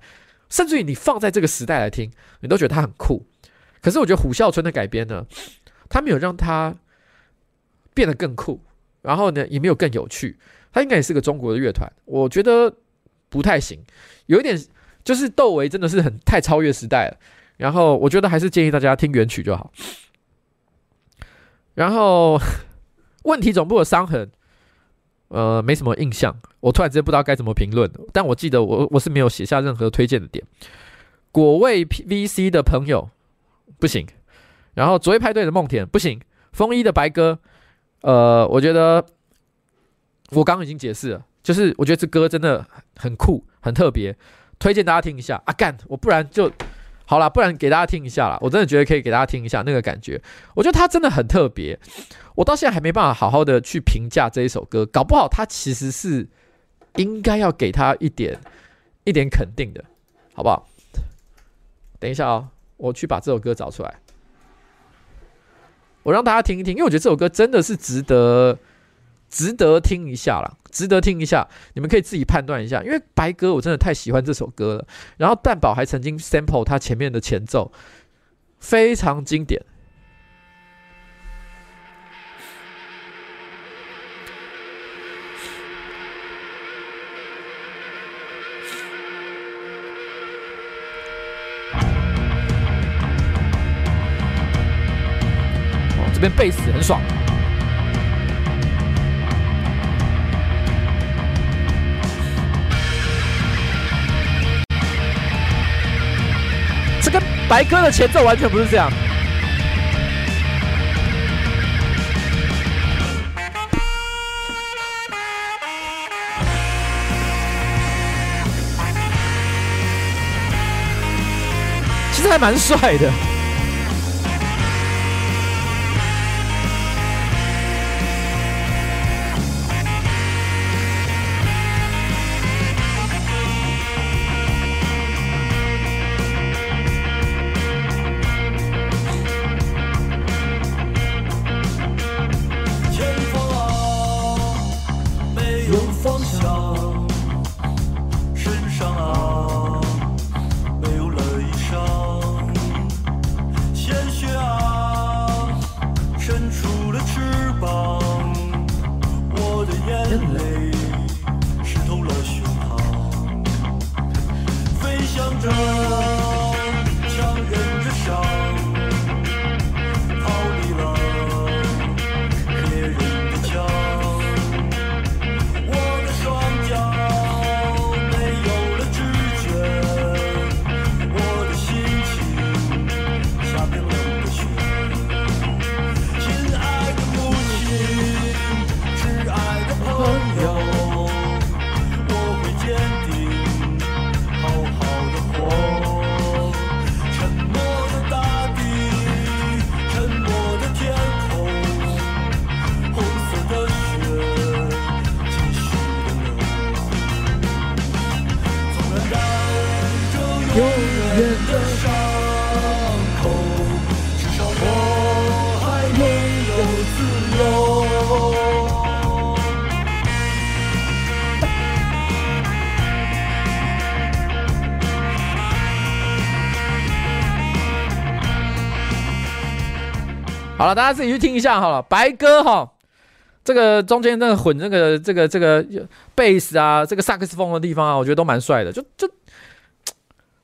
甚至于你放在这个时代来听，你都觉得它很酷。可是我觉得虎啸村的改编呢，它没有让它变得更酷。然后呢，也没有更有趣。他应该也是个中国的乐团，我觉得不太行，有一点就是窦唯真的是很太超越时代了。然后我觉得还是建议大家听原曲就好。然后问题总部的伤痕，呃，没什么印象，我突然之间不知道该怎么评论。但我记得我我是没有写下任何推荐的点。果味 VC 的朋友不行，然后卓越派对的梦田不行，风衣的白鸽。呃，我觉得我刚刚已经解释了，就是我觉得这歌真的很酷，很特别，推荐大家听一下啊！干，我不然就好了，不然给大家听一下啦。我真的觉得可以给大家听一下那个感觉，我觉得它真的很特别。我到现在还没办法好好的去评价这一首歌，搞不好他其实是应该要给他一点一点肯定的，好不好？等一下哦，我去把这首歌找出来。我让大家听一听，因为我觉得这首歌真的是值得，值得听一下啦，值得听一下。你们可以自己判断一下，因为白鸽我真的太喜欢这首歌了。然后蛋宝还曾经 sample 它前面的前奏，非常经典。边贝斯很爽，这跟白鸽的前奏完全不是这样。其实还蛮帅的。好了，大家自己去听一下好了。白鸽哈，这个中间那个混那个这个这个贝斯啊，这个萨克斯风的地方啊，我觉得都蛮帅的。就就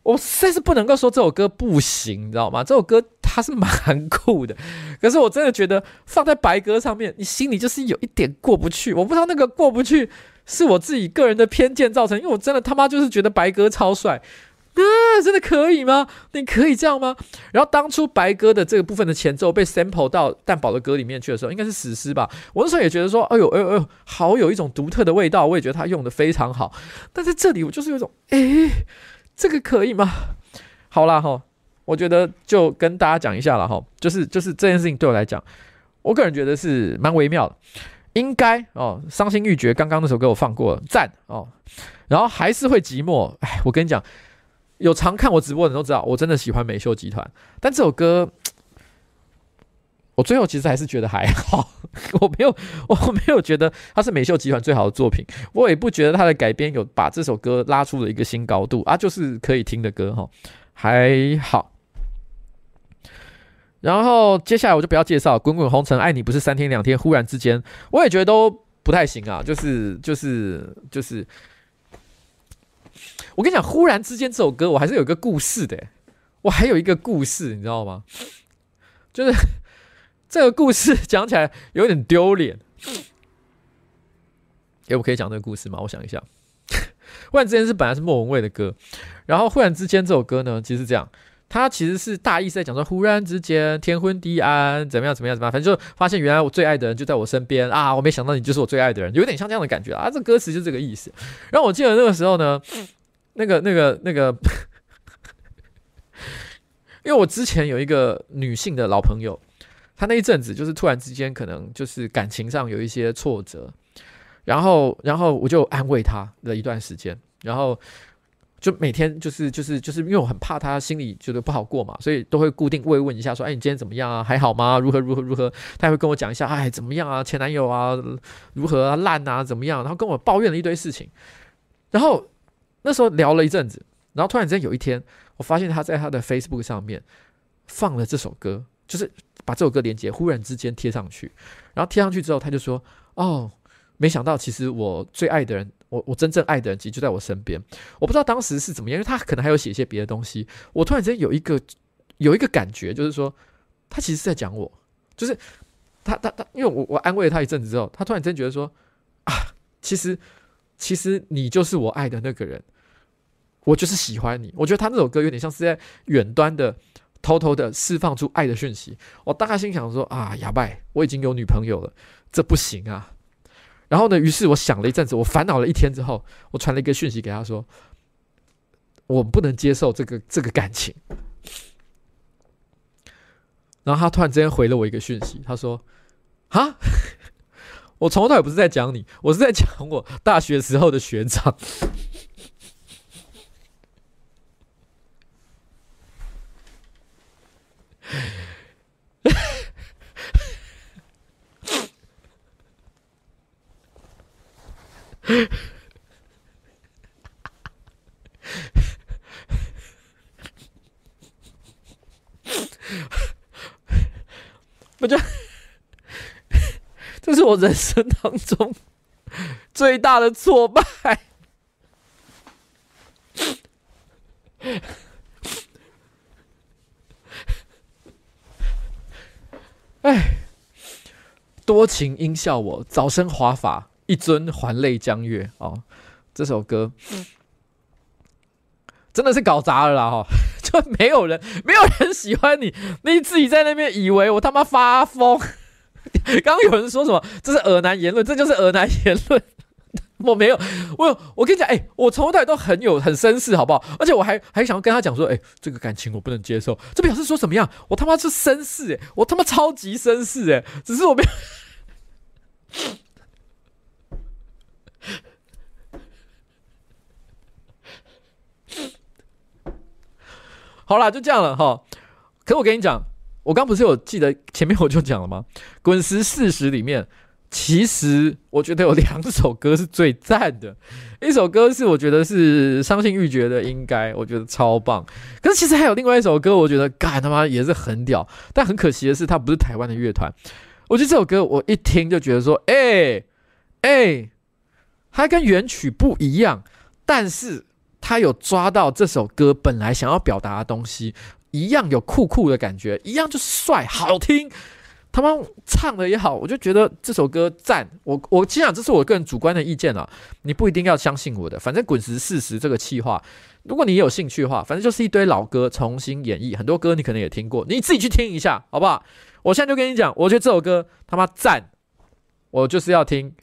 我实在是不能够说这首歌不行，你知道吗？这首歌它是蛮酷的，可是我真的觉得放在白鸽上面，你心里就是有一点过不去。我不知道那个过不去是我自己个人的偏见造成，因为我真的他妈就是觉得白鸽超帅。啊，真的可以吗？你可以这样吗？然后当初白鸽的这个部分的前奏被 sample 到蛋堡的歌里面去的时候，应该是史诗吧？我那时候也觉得说，哎呦哎呦哎呦，好有一种独特的味道，我也觉得他用的非常好。但在这里，我就是有种，哎，这个可以吗？好啦哈，我觉得就跟大家讲一下了哈，就是就是这件事情对我来讲，我个人觉得是蛮微妙的。应该哦，伤心欲绝。刚刚那首歌我放过了，赞哦。然后还是会寂寞。哎，我跟你讲，有常看我直播的人都知道，我真的喜欢美秀集团。但这首歌，(tsk) 我最后其实还是觉得还好。(laughs) 我没有，我没有觉得它是美秀集团最好的作品。我也不觉得它的改编有把这首歌拉出了一个新高度啊，就是可以听的歌哈，还好。然后接下来我就不要介绍《滚滚红尘》，爱你不是三天两天，忽然之间，我也觉得都不太行啊。就是就是就是，我跟你讲，《忽然之间》这首歌我还是有一个故事的，我还有一个故事，你知道吗？就是 (laughs) 这个故事讲起来有点丢脸。哎，我可以讲这个故事吗？我想一下，(laughs)《忽然之间》是本来是莫文蔚的歌，然后《忽然之间》这首歌呢，其实是这样。他其实是大意是在讲说，忽然之间天昏地暗，怎么样怎么样怎么样，反正就发现原来我最爱的人就在我身边啊！我没想到你就是我最爱的人，有点像这样的感觉啊！这歌词就这个意思。然后我记得那个时候呢，那个那个那个，因为我之前有一个女性的老朋友，她那一阵子就是突然之间可能就是感情上有一些挫折，然后然后我就安慰她了一段时间，然后。就每天就是就是就是因为我很怕他心里觉得不好过嘛，所以都会固定慰问一下，说：“哎，你今天怎么样啊？还好吗？如何如何如何？”他也会跟我讲一下：“哎，怎么样啊？前男友啊，如何啊？烂啊？怎么样？”然后跟我抱怨了一堆事情。然后那时候聊了一阵子，然后突然间有一天，我发现他在他的 Facebook 上面放了这首歌，就是把这首歌连接忽然之间贴上去。然后贴上去之后，他就说：“哦。”没想到，其实我最爱的人，我我真正爱的人，其实就在我身边。我不知道当时是怎么样，因为他可能还有写一些别的东西。我突然之间有一个有一个感觉，就是说，他其实是在讲我，就是他他他，因为我我安慰了他一阵子之后，他突然间觉得说，啊，其实其实你就是我爱的那个人，我就是喜欢你。我觉得他那首歌有点像是在远端的偷偷的释放出爱的讯息。我大概心想说，啊，哑巴，我已经有女朋友了，这不行啊。然后呢，于是我想了一阵子，我烦恼了一天之后，我传了一个讯息给他说：“我不能接受这个这个感情。”然后他突然之间回了我一个讯息，他说：“哈，我从头到尾不是在讲你，我是在讲我大学时候的学长。”我觉得这是我人生当中最大的挫败。哎，多情应笑我，早生华发。一尊还酹江月哦，这首歌真的是搞砸了啦！哈，(laughs) 就没有人，没有人喜欢你，你自己在那边以为我他妈发疯。(laughs) 刚刚有人说什么？这是恶男言论，这就是恶男言论。(laughs) 我没有，我有，我跟你讲，哎、我从头到尾都很有很绅士，好不好？而且我还还想要跟他讲说，哎、这个感情我不能接受。这表示说什么样？我他妈是绅士，哎，我他妈超级绅士，哎，只是我没有。(laughs) 好啦，就这样了哈。可我跟你讲，我刚不是有记得前面我就讲了吗？滚石四十里面，其实我觉得有两首歌是最赞的。一首歌是我觉得是伤心欲绝的，应该我觉得超棒。可是其实还有另外一首歌，我觉得干他妈也是很屌。但很可惜的是，它不是台湾的乐团。我觉得这首歌我一听就觉得说，哎、欸、哎、欸，它跟原曲不一样，但是。他有抓到这首歌本来想要表达的东西，一样有酷酷的感觉，一样就是帅好听。他们唱的也好，我就觉得这首歌赞。我我其实讲这是我个人主观的意见啊，你不一定要相信我的。反正滚石四十这个气话，如果你有兴趣的话，反正就是一堆老歌重新演绎，很多歌你可能也听过，你自己去听一下好不好？我现在就跟你讲，我觉得这首歌他妈赞，我就是要听。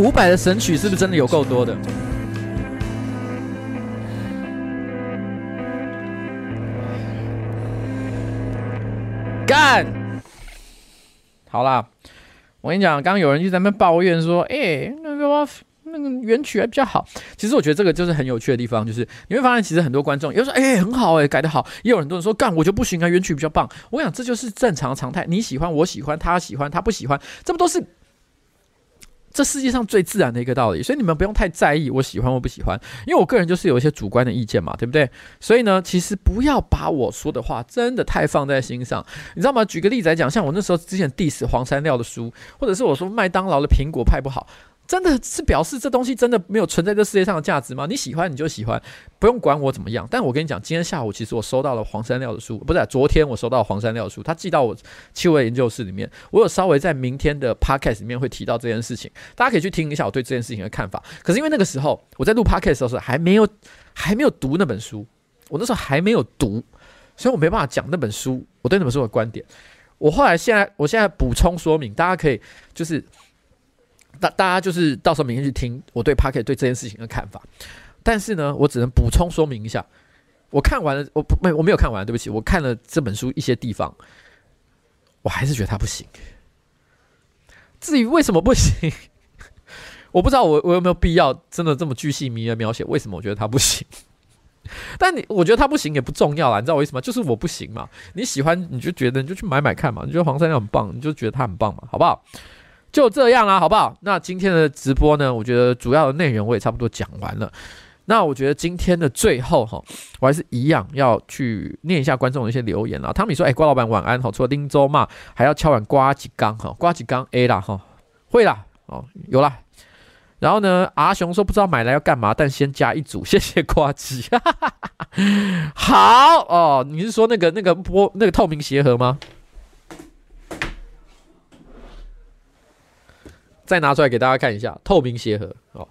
伍佰的神曲是不是真的有够多的？干！好啦，我跟你讲，刚刚有人就在那边抱怨说，哎、那个那个原曲还比较好。其实我觉得这个就是很有趣的地方，就是你会发现，其实很多观众有时候说，哎、很好、哎，改得好。也有很多人说，干我就不行啊，原曲比较棒。我想这就是正常常态，你喜欢，我喜欢，他喜欢，他不喜欢，这不都是？这世界上最自然的一个道理，所以你们不用太在意我喜欢或不喜欢，因为我个人就是有一些主观的意见嘛，对不对？所以呢，其实不要把我说的话真的太放在心上，你知道吗？举个例子来讲，像我那时候之前 diss 黄山料的书，或者是我说麦当劳的苹果派不好，真的是表示这东西真的没有存在这世界上的价值吗？你喜欢你就喜欢，不用管我怎么样。但我跟你讲，今天下午其实我收到了黄山料的书，不是、昨天我收到黄山料的书，他寄到我气味研究室里面。我有稍微在明天的 podcast 里面会提到这件事情，大家可以去听一下我对这件事情的看法。可是因为那个时候我在录 podcast 的时候还没有还没有读那本书，我那时候还没有读，所以我没办法讲那本书我对那本书的观点。我后来现在我现在补充说明，大家可以就是。大大家就是到时候明天去听我对 Podcast 对这件事情的看法，但是呢，我只能补充说明一下，我看完了，我没我没有看完，对不起，我看了这本书一些地方，我还是觉得它不行。至于为什么不行，(laughs) 我不知道我我有没有必要真的这么巨细靡遗的描写为什么我觉得它不行。但你我觉得他不行也不重要啦，你知道为什么？就是我不行嘛。你喜欢你就觉得你就去买买看嘛，你觉得黄山料很棒，你就觉得他很棒嘛，好不好？就这样啦，好不好？那今天的直播呢，我觉得主要的内容我也差不多讲完了。那我觉得今天的最后哈，我还是一样要去念一下观众的一些留言啦。汤米说：“哎，瓜老板晚安哈。”除了丁州骂，还要敲碗呱吉刚哈，呱吉刚 A 啦哈，会啦哦，有啦。然后呢，阿雄说不知道买来要干嘛，但先加一组，谢谢瓜吉。(laughs) 好哦，你是说那个那个玻那个透明鞋盒吗？再拿出来给大家看一下透明鞋盒哦。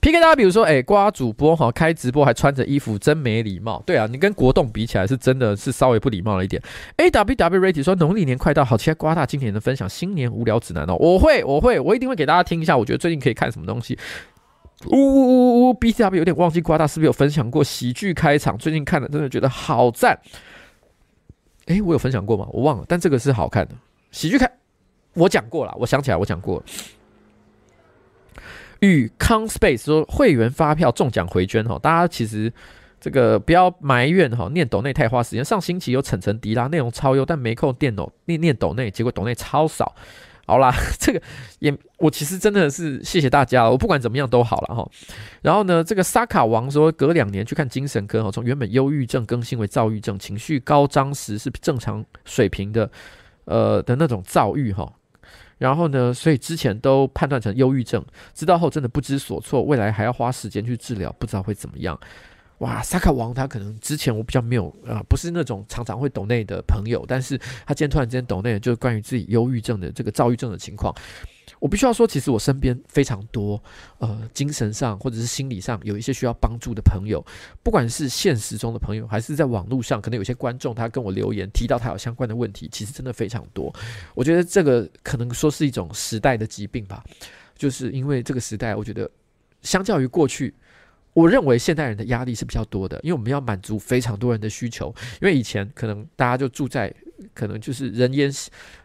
PK 大家，比如说，哎，瓜主播哈开直播还穿着衣服，真没礼貌。对啊，你跟国栋比起来，是真的是稍微不礼貌了一点。AWW Ready 说农历年快到，好期待瓜大今年的分享新年无聊指南哦。我会，我会，我一定会给大家听一下。我觉得最近可以看什么东西。呜呜呜呜，B C W 有点忘记瓜大是不是有分享过喜剧开场？最近看了真的觉得好赞。哎，我有分享过吗？我忘了，但这个是好看的。喜剧看，我讲过了，我想起来，我讲过了。与康 space 说会员发票中奖回捐哈，大家其实这个不要埋怨哈，念抖内太花时间。上星期有晨晨迪拉内容超优，但没空电脑念念抖内，结果抖内超少。好啦，(laughs) 这个也我其实真的是谢谢大家，我不管怎么样都好了哈。然后呢，这个沙卡王说隔两年去看精神科哈，从原本忧郁症更新为躁郁症，情绪高涨时是正常水平的。呃的那种躁郁哈，然后呢，所以之前都判断成忧郁症，知道后真的不知所措，未来还要花时间去治疗，不知道会怎么样。哇，萨卡王他可能之前我比较没有啊、呃，不是那种常常会抖内的朋友，但是他今天突然之间抖内，就是关于自己忧郁症的这个躁郁症的情况。我必须要说，其实我身边非常多，呃，精神上或者是心理上有一些需要帮助的朋友，不管是现实中的朋友，还是在网络上，可能有些观众他跟我留言提到他有相关的问题，其实真的非常多。我觉得这个可能说是一种时代的疾病吧，就是因为这个时代，我觉得相较于过去。我认为现代人的压力是比较多的，因为我们要满足非常多人的需求。因为以前可能大家就住在可能就是人烟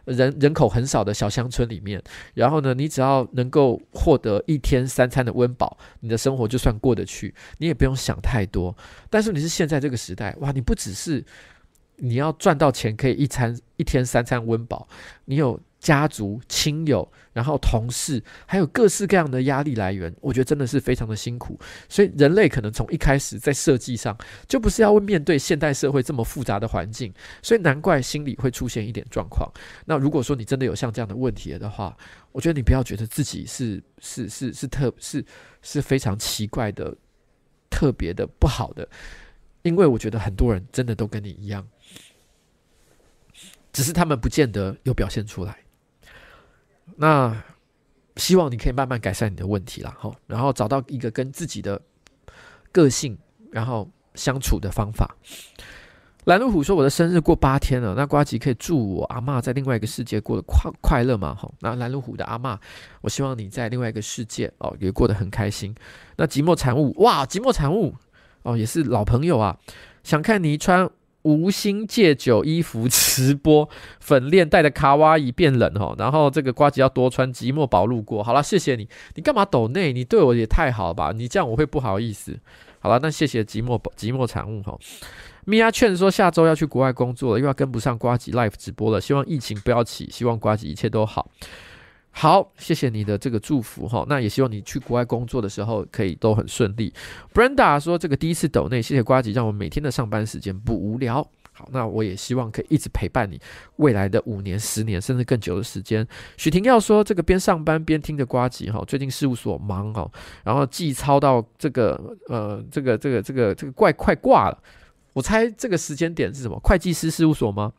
人人口很少的小乡村里面，然后呢，你只要能够获得一天三餐的温饱，你的生活就算过得去，你也不用想太多。但是你是现在这个时代，哇，你不只是你要赚到钱可以一餐一天三餐温饱，你有。家族、亲友，然后同事，还有各式各样的压力来源，我觉得真的是非常的辛苦。所以人类可能从一开始在设计上就不是要面对现代社会这么复杂的环境，所以难怪心里会出现一点状况。那如果说你真的有像这样的问题的话，我觉得你不要觉得自己是是是是特是是非常奇怪的、特别的不好的，因为我觉得很多人真的都跟你一样，只是他们不见得有表现出来。那希望你可以慢慢改善你的问题啦，哈，然后找到一个跟自己的个性然后相处的方法。蓝路虎说：“我的生日过八天了，那呱吉可以祝我阿嬷在另外一个世界过得快快乐吗？”哈，那蓝路虎的阿嬷，我希望你在另外一个世界哦也过得很开心。那寂寞产物哇，寂寞产物哦也是老朋友啊，想看你穿。无心戒酒衣服直播粉链带的卡哇伊变冷哈，然后这个瓜吉要多穿寂寞宝路过。好了，谢谢你，你干嘛抖内？你对我也太好吧？你这样我会不好意思。好了，那谢谢寂寞寂寞产物哈。米娅劝说下周要去国外工作了，又要跟不上瓜吉 live 直播了，希望疫情不要起，希望瓜吉一切都好。好，谢谢你的这个祝福哈，那也希望你去国外工作的时候可以都很顺利。Brenda 说这个第一次抖内，谢谢瓜吉，让我每天的上班时间不无聊。好，那我也希望可以一直陪伴你未来的五年、十年，甚至更久的时间。许婷要说这个边上班边听着呱吉哈，最近事务所忙哦，然后记操到这个呃这个这个这个这个怪快挂了。我猜这个时间点是什么？会计师事务所吗？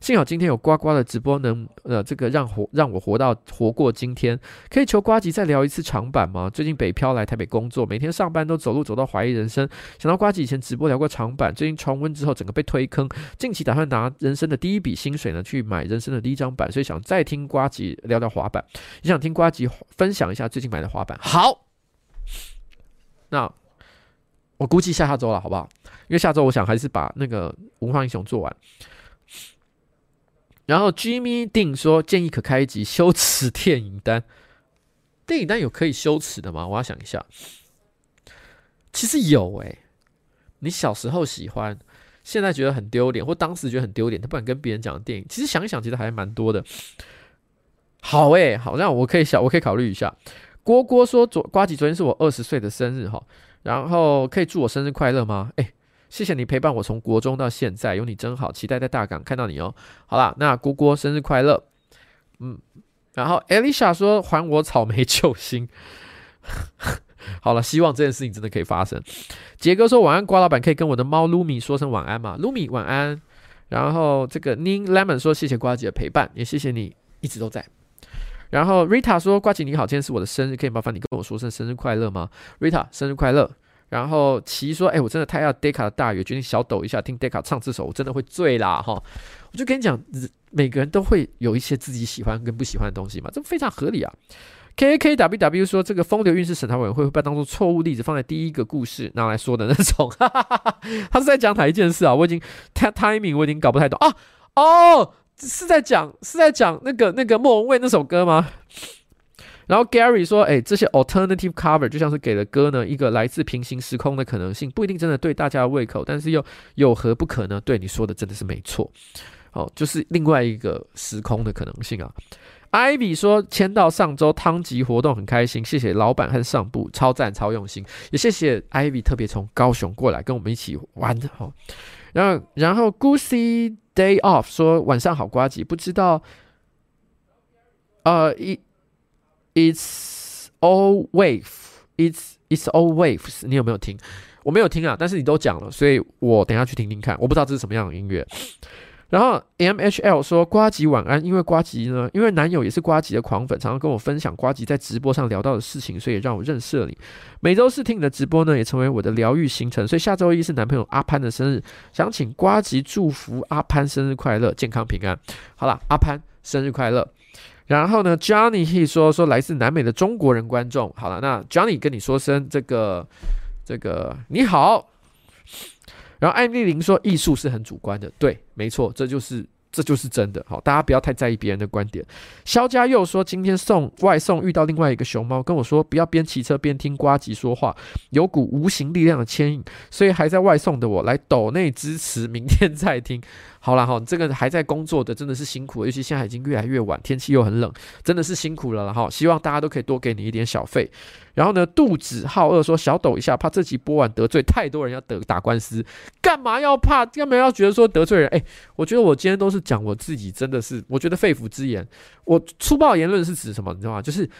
幸好今天有呱呱的直播能，呃，这个让活让我活到活过今天。可以求呱吉再聊一次长板吗？最近北漂来台北工作，每天上班都走路走到怀疑人生。想到呱吉以前直播聊过长板，最近重温之后整个被推坑。近期打算拿人生的第一笔薪水呢去买人生的第一张板，所以想再听呱吉聊聊滑板，也想听呱吉分享一下最近买的滑板。好，那。我估计下下周了，好不好？因为下周我想还是把那个文化英雄做完。然后 Jimmy 定说建议可开一集羞耻电影单，电影单有可以羞耻的吗？我要想一下。其实有诶、你小时候喜欢，现在觉得很丢脸，或当时觉得很丢脸，他不敢跟别人讲的电影，其实想一想，其实还蛮多的。好诶、好，那我可以想，我可以考虑一下。郭郭说昨瓜吉昨天是我二十岁的生日哈。然后可以祝我生日快乐吗？哎，谢谢你陪伴我从国中到现在，有你真好，期待在大港看到你哦。好啦，那郭郭生日快乐。嗯，然后 Elisha 说还我草莓救星。(laughs) 好了，希望这件事情真的可以发生。杰哥说晚安，瓜老板可以跟我的猫 Lumi 说声晚安吗？Lumi 晚安。然后这个 Ning Lemon 说谢谢瓜姐的陪伴，也谢谢你一直都在。然后 Rita 说：“挂吉你好，今天是我的生日，可以麻烦你跟我说声生日快乐吗？”Rita 生日快乐。然后奇说：“哎，我真的太爱 Deca 的大雨，决定小抖一下，听 Deca 唱这首，我真的会醉啦！”哈，我就跟你讲，每个人都会有一些自己喜欢跟不喜欢的东西嘛，这非常合理啊。KKWW 说：“这个风流韵事审查委员会会把当做错误例子放在第一个故事拿来说的那种。”哈哈哈哈，他是在讲哪一件事啊？我已经 timing 我已经搞不太懂啊。哦。是在讲是在讲那个那个莫文蔚那首歌吗？(laughs) 然后 Gary 说：“哎、这些 alternative cover 就像是给了歌呢一个来自平行时空的可能性，不一定真的对大家的胃口，但是又有何不可呢？对你说的真的是没错，哦，就是另外一个时空的可能性啊。” Ivy 说：“签到上周汤吉活动很开心，谢谢老板和上部超赞超用心，也谢谢 Ivy 特别从高雄过来跟我们一起玩的哈。然后然后 Goosey。” Day off 说晚上好，瓜吉不知道，呃、uh,，It's all wave，It's It's all waves，你有没有听？我没有听啊，但是你都讲了，所以我等下去听听看。我不知道这是什么样的音乐。然后 MHL 说呱吉晚安，因为呱吉呢，因为男友也是呱吉的狂粉，常常跟我分享呱吉在直播上聊到的事情，所以让我认识了你。每周四听你的直播呢，也成为我的疗愈行程。所以下周一是男朋友阿潘的生日，想请呱吉祝福阿潘生日快乐，健康平安。好了，阿潘生日快乐。然后呢，Johnny He 说说来自南美的中国人观众。好了，那 Johnny 跟你说声这个这个你好。然后艾丽琳说：“艺术是很主观的，对，没错，这就是这就是真的。好，大家不要太在意别人的观点。”肖家又说：“今天送外送遇到另外一个熊猫，跟我说不要边骑车边听呱吉说话，有股无形力量的牵引，所以还在外送的我来抖内支持，明天再听。”好了哈，这个还在工作的真的是辛苦，尤其现在已经越来越晚，天气又很冷，真的是辛苦了哈。希望大家都可以多给你一点小费。然后呢，肚子好饿说小抖一下，怕这集播完得罪太多人要得打官司，干嘛要怕？干嘛要觉得说得罪人？哎，我觉得我今天都是讲我自己，真的是我觉得肺腑之言。我粗暴言论是指什么？你知道吗？就是。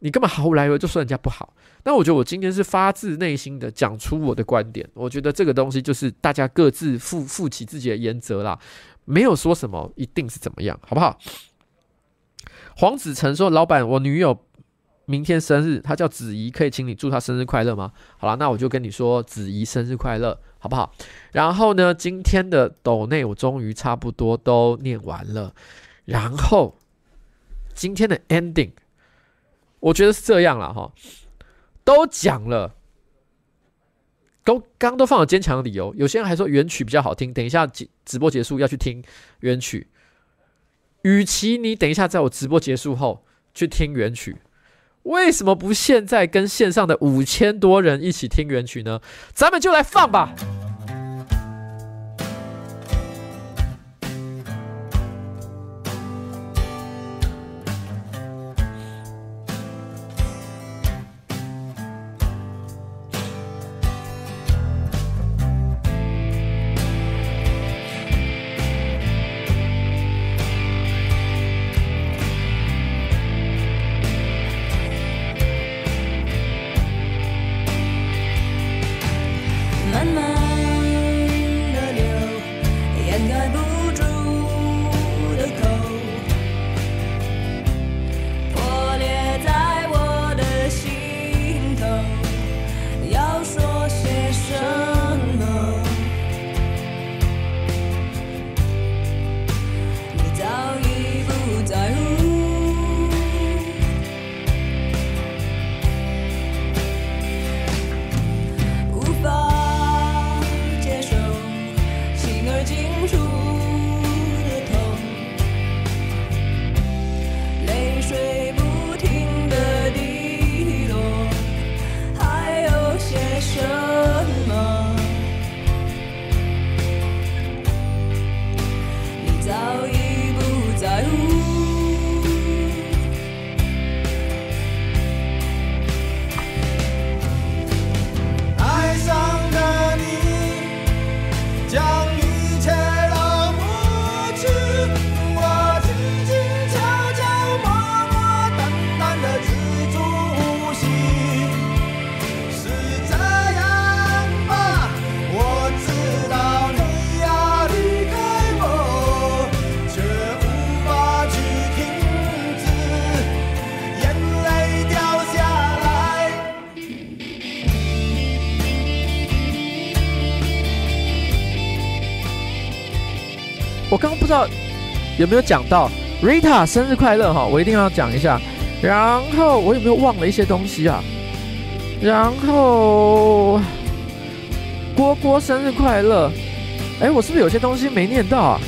你根本毫无来由就说人家不好，那我觉得我今天是发自内心的讲出我的观点。我觉得这个东西就是大家各自负负起自己的原则啦，没有说什么一定是怎么样，好不好？黄子成说：“老板，我女友明天生日，她叫子怡，可以请你祝她生日快乐吗？”好了，那我就跟你说子怡生日快乐，好不好？然后呢，今天的斗内我终于差不多都念完了，然后今天的 ending。我觉得是这样了哈，都讲了，都刚刚都放了坚强的理由。有些人还说原曲比较好听，等一下直播结束要去听原曲。与其你等一下在我直播结束后去听原曲，为什么不现在跟线上的五千多人一起听原曲呢？咱们就来放吧。知道有没有讲到 Rita 生日快乐哈，我一定要讲一下。然后我有没有忘了一些东西啊？然后郭郭生日快乐，哎，我是不是有些东西没念到啊？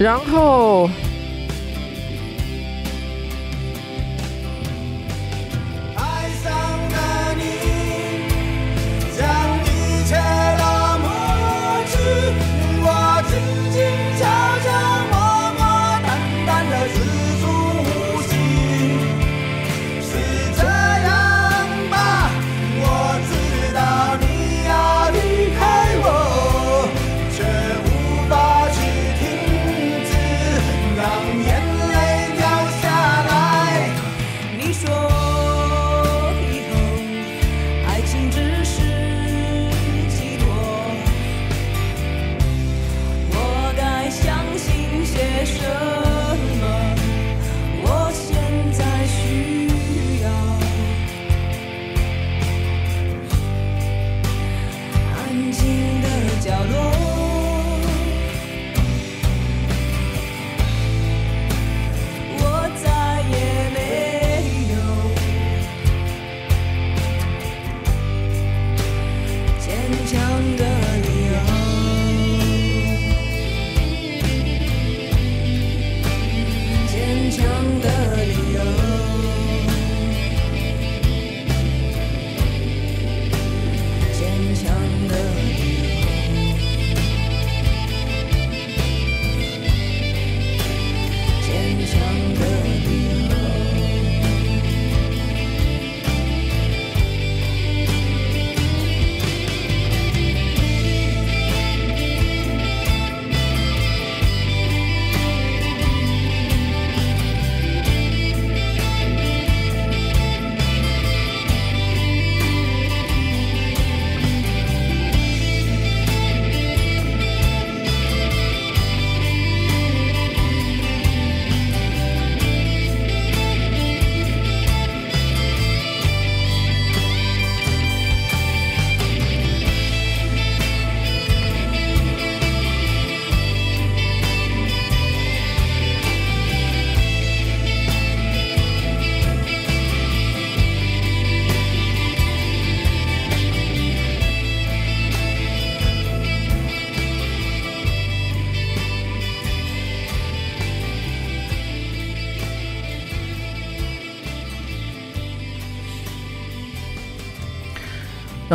然后。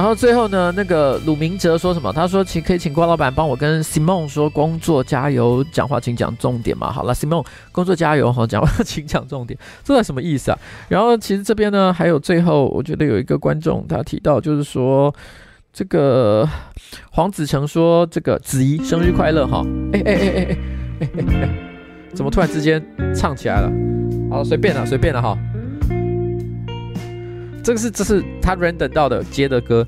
到最后呢，那个鲁明哲说什么，他说请可以请郭老板帮我跟 Simon 说工作加油，讲话请讲重点嘛，好了，Simon 工作加油哈，讲话请讲重点，这什么意思啊？然后其实这边呢，还有最后我觉得有一个观众他提到，就是说这个黄子诚说这个子怡生日快乐哦，哎哎哎哎哎哎，怎么突然之间唱起来了？好，随便了随便了哈。这个是这是他 random 到的接的歌，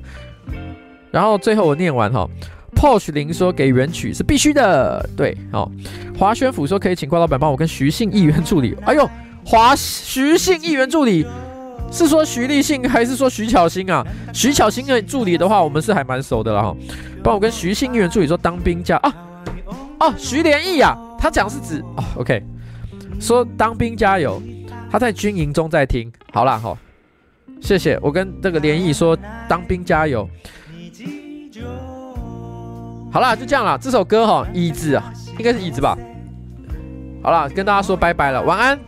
然后最后我念完哈，Posh 林说给原曲是必须的，对，好，华宣府说可以请怪老板帮我跟徐姓议员助理，哎呦，华徐姓议员助理是说徐立信还是说徐巧芯啊？徐巧芯的助理的话，我们是还蛮熟的了哈，帮我跟徐姓议员助理说当兵加啊，哦，徐连义啊，他讲是指哦，OK，说当兵加油，他在军营中在听，好啦，好。谢谢，我跟这个莲意说，当兵加油。好啦，就这样啦。这首歌哈，椅子啊，应该是椅子吧。好啦，跟大家说拜拜了，晚安。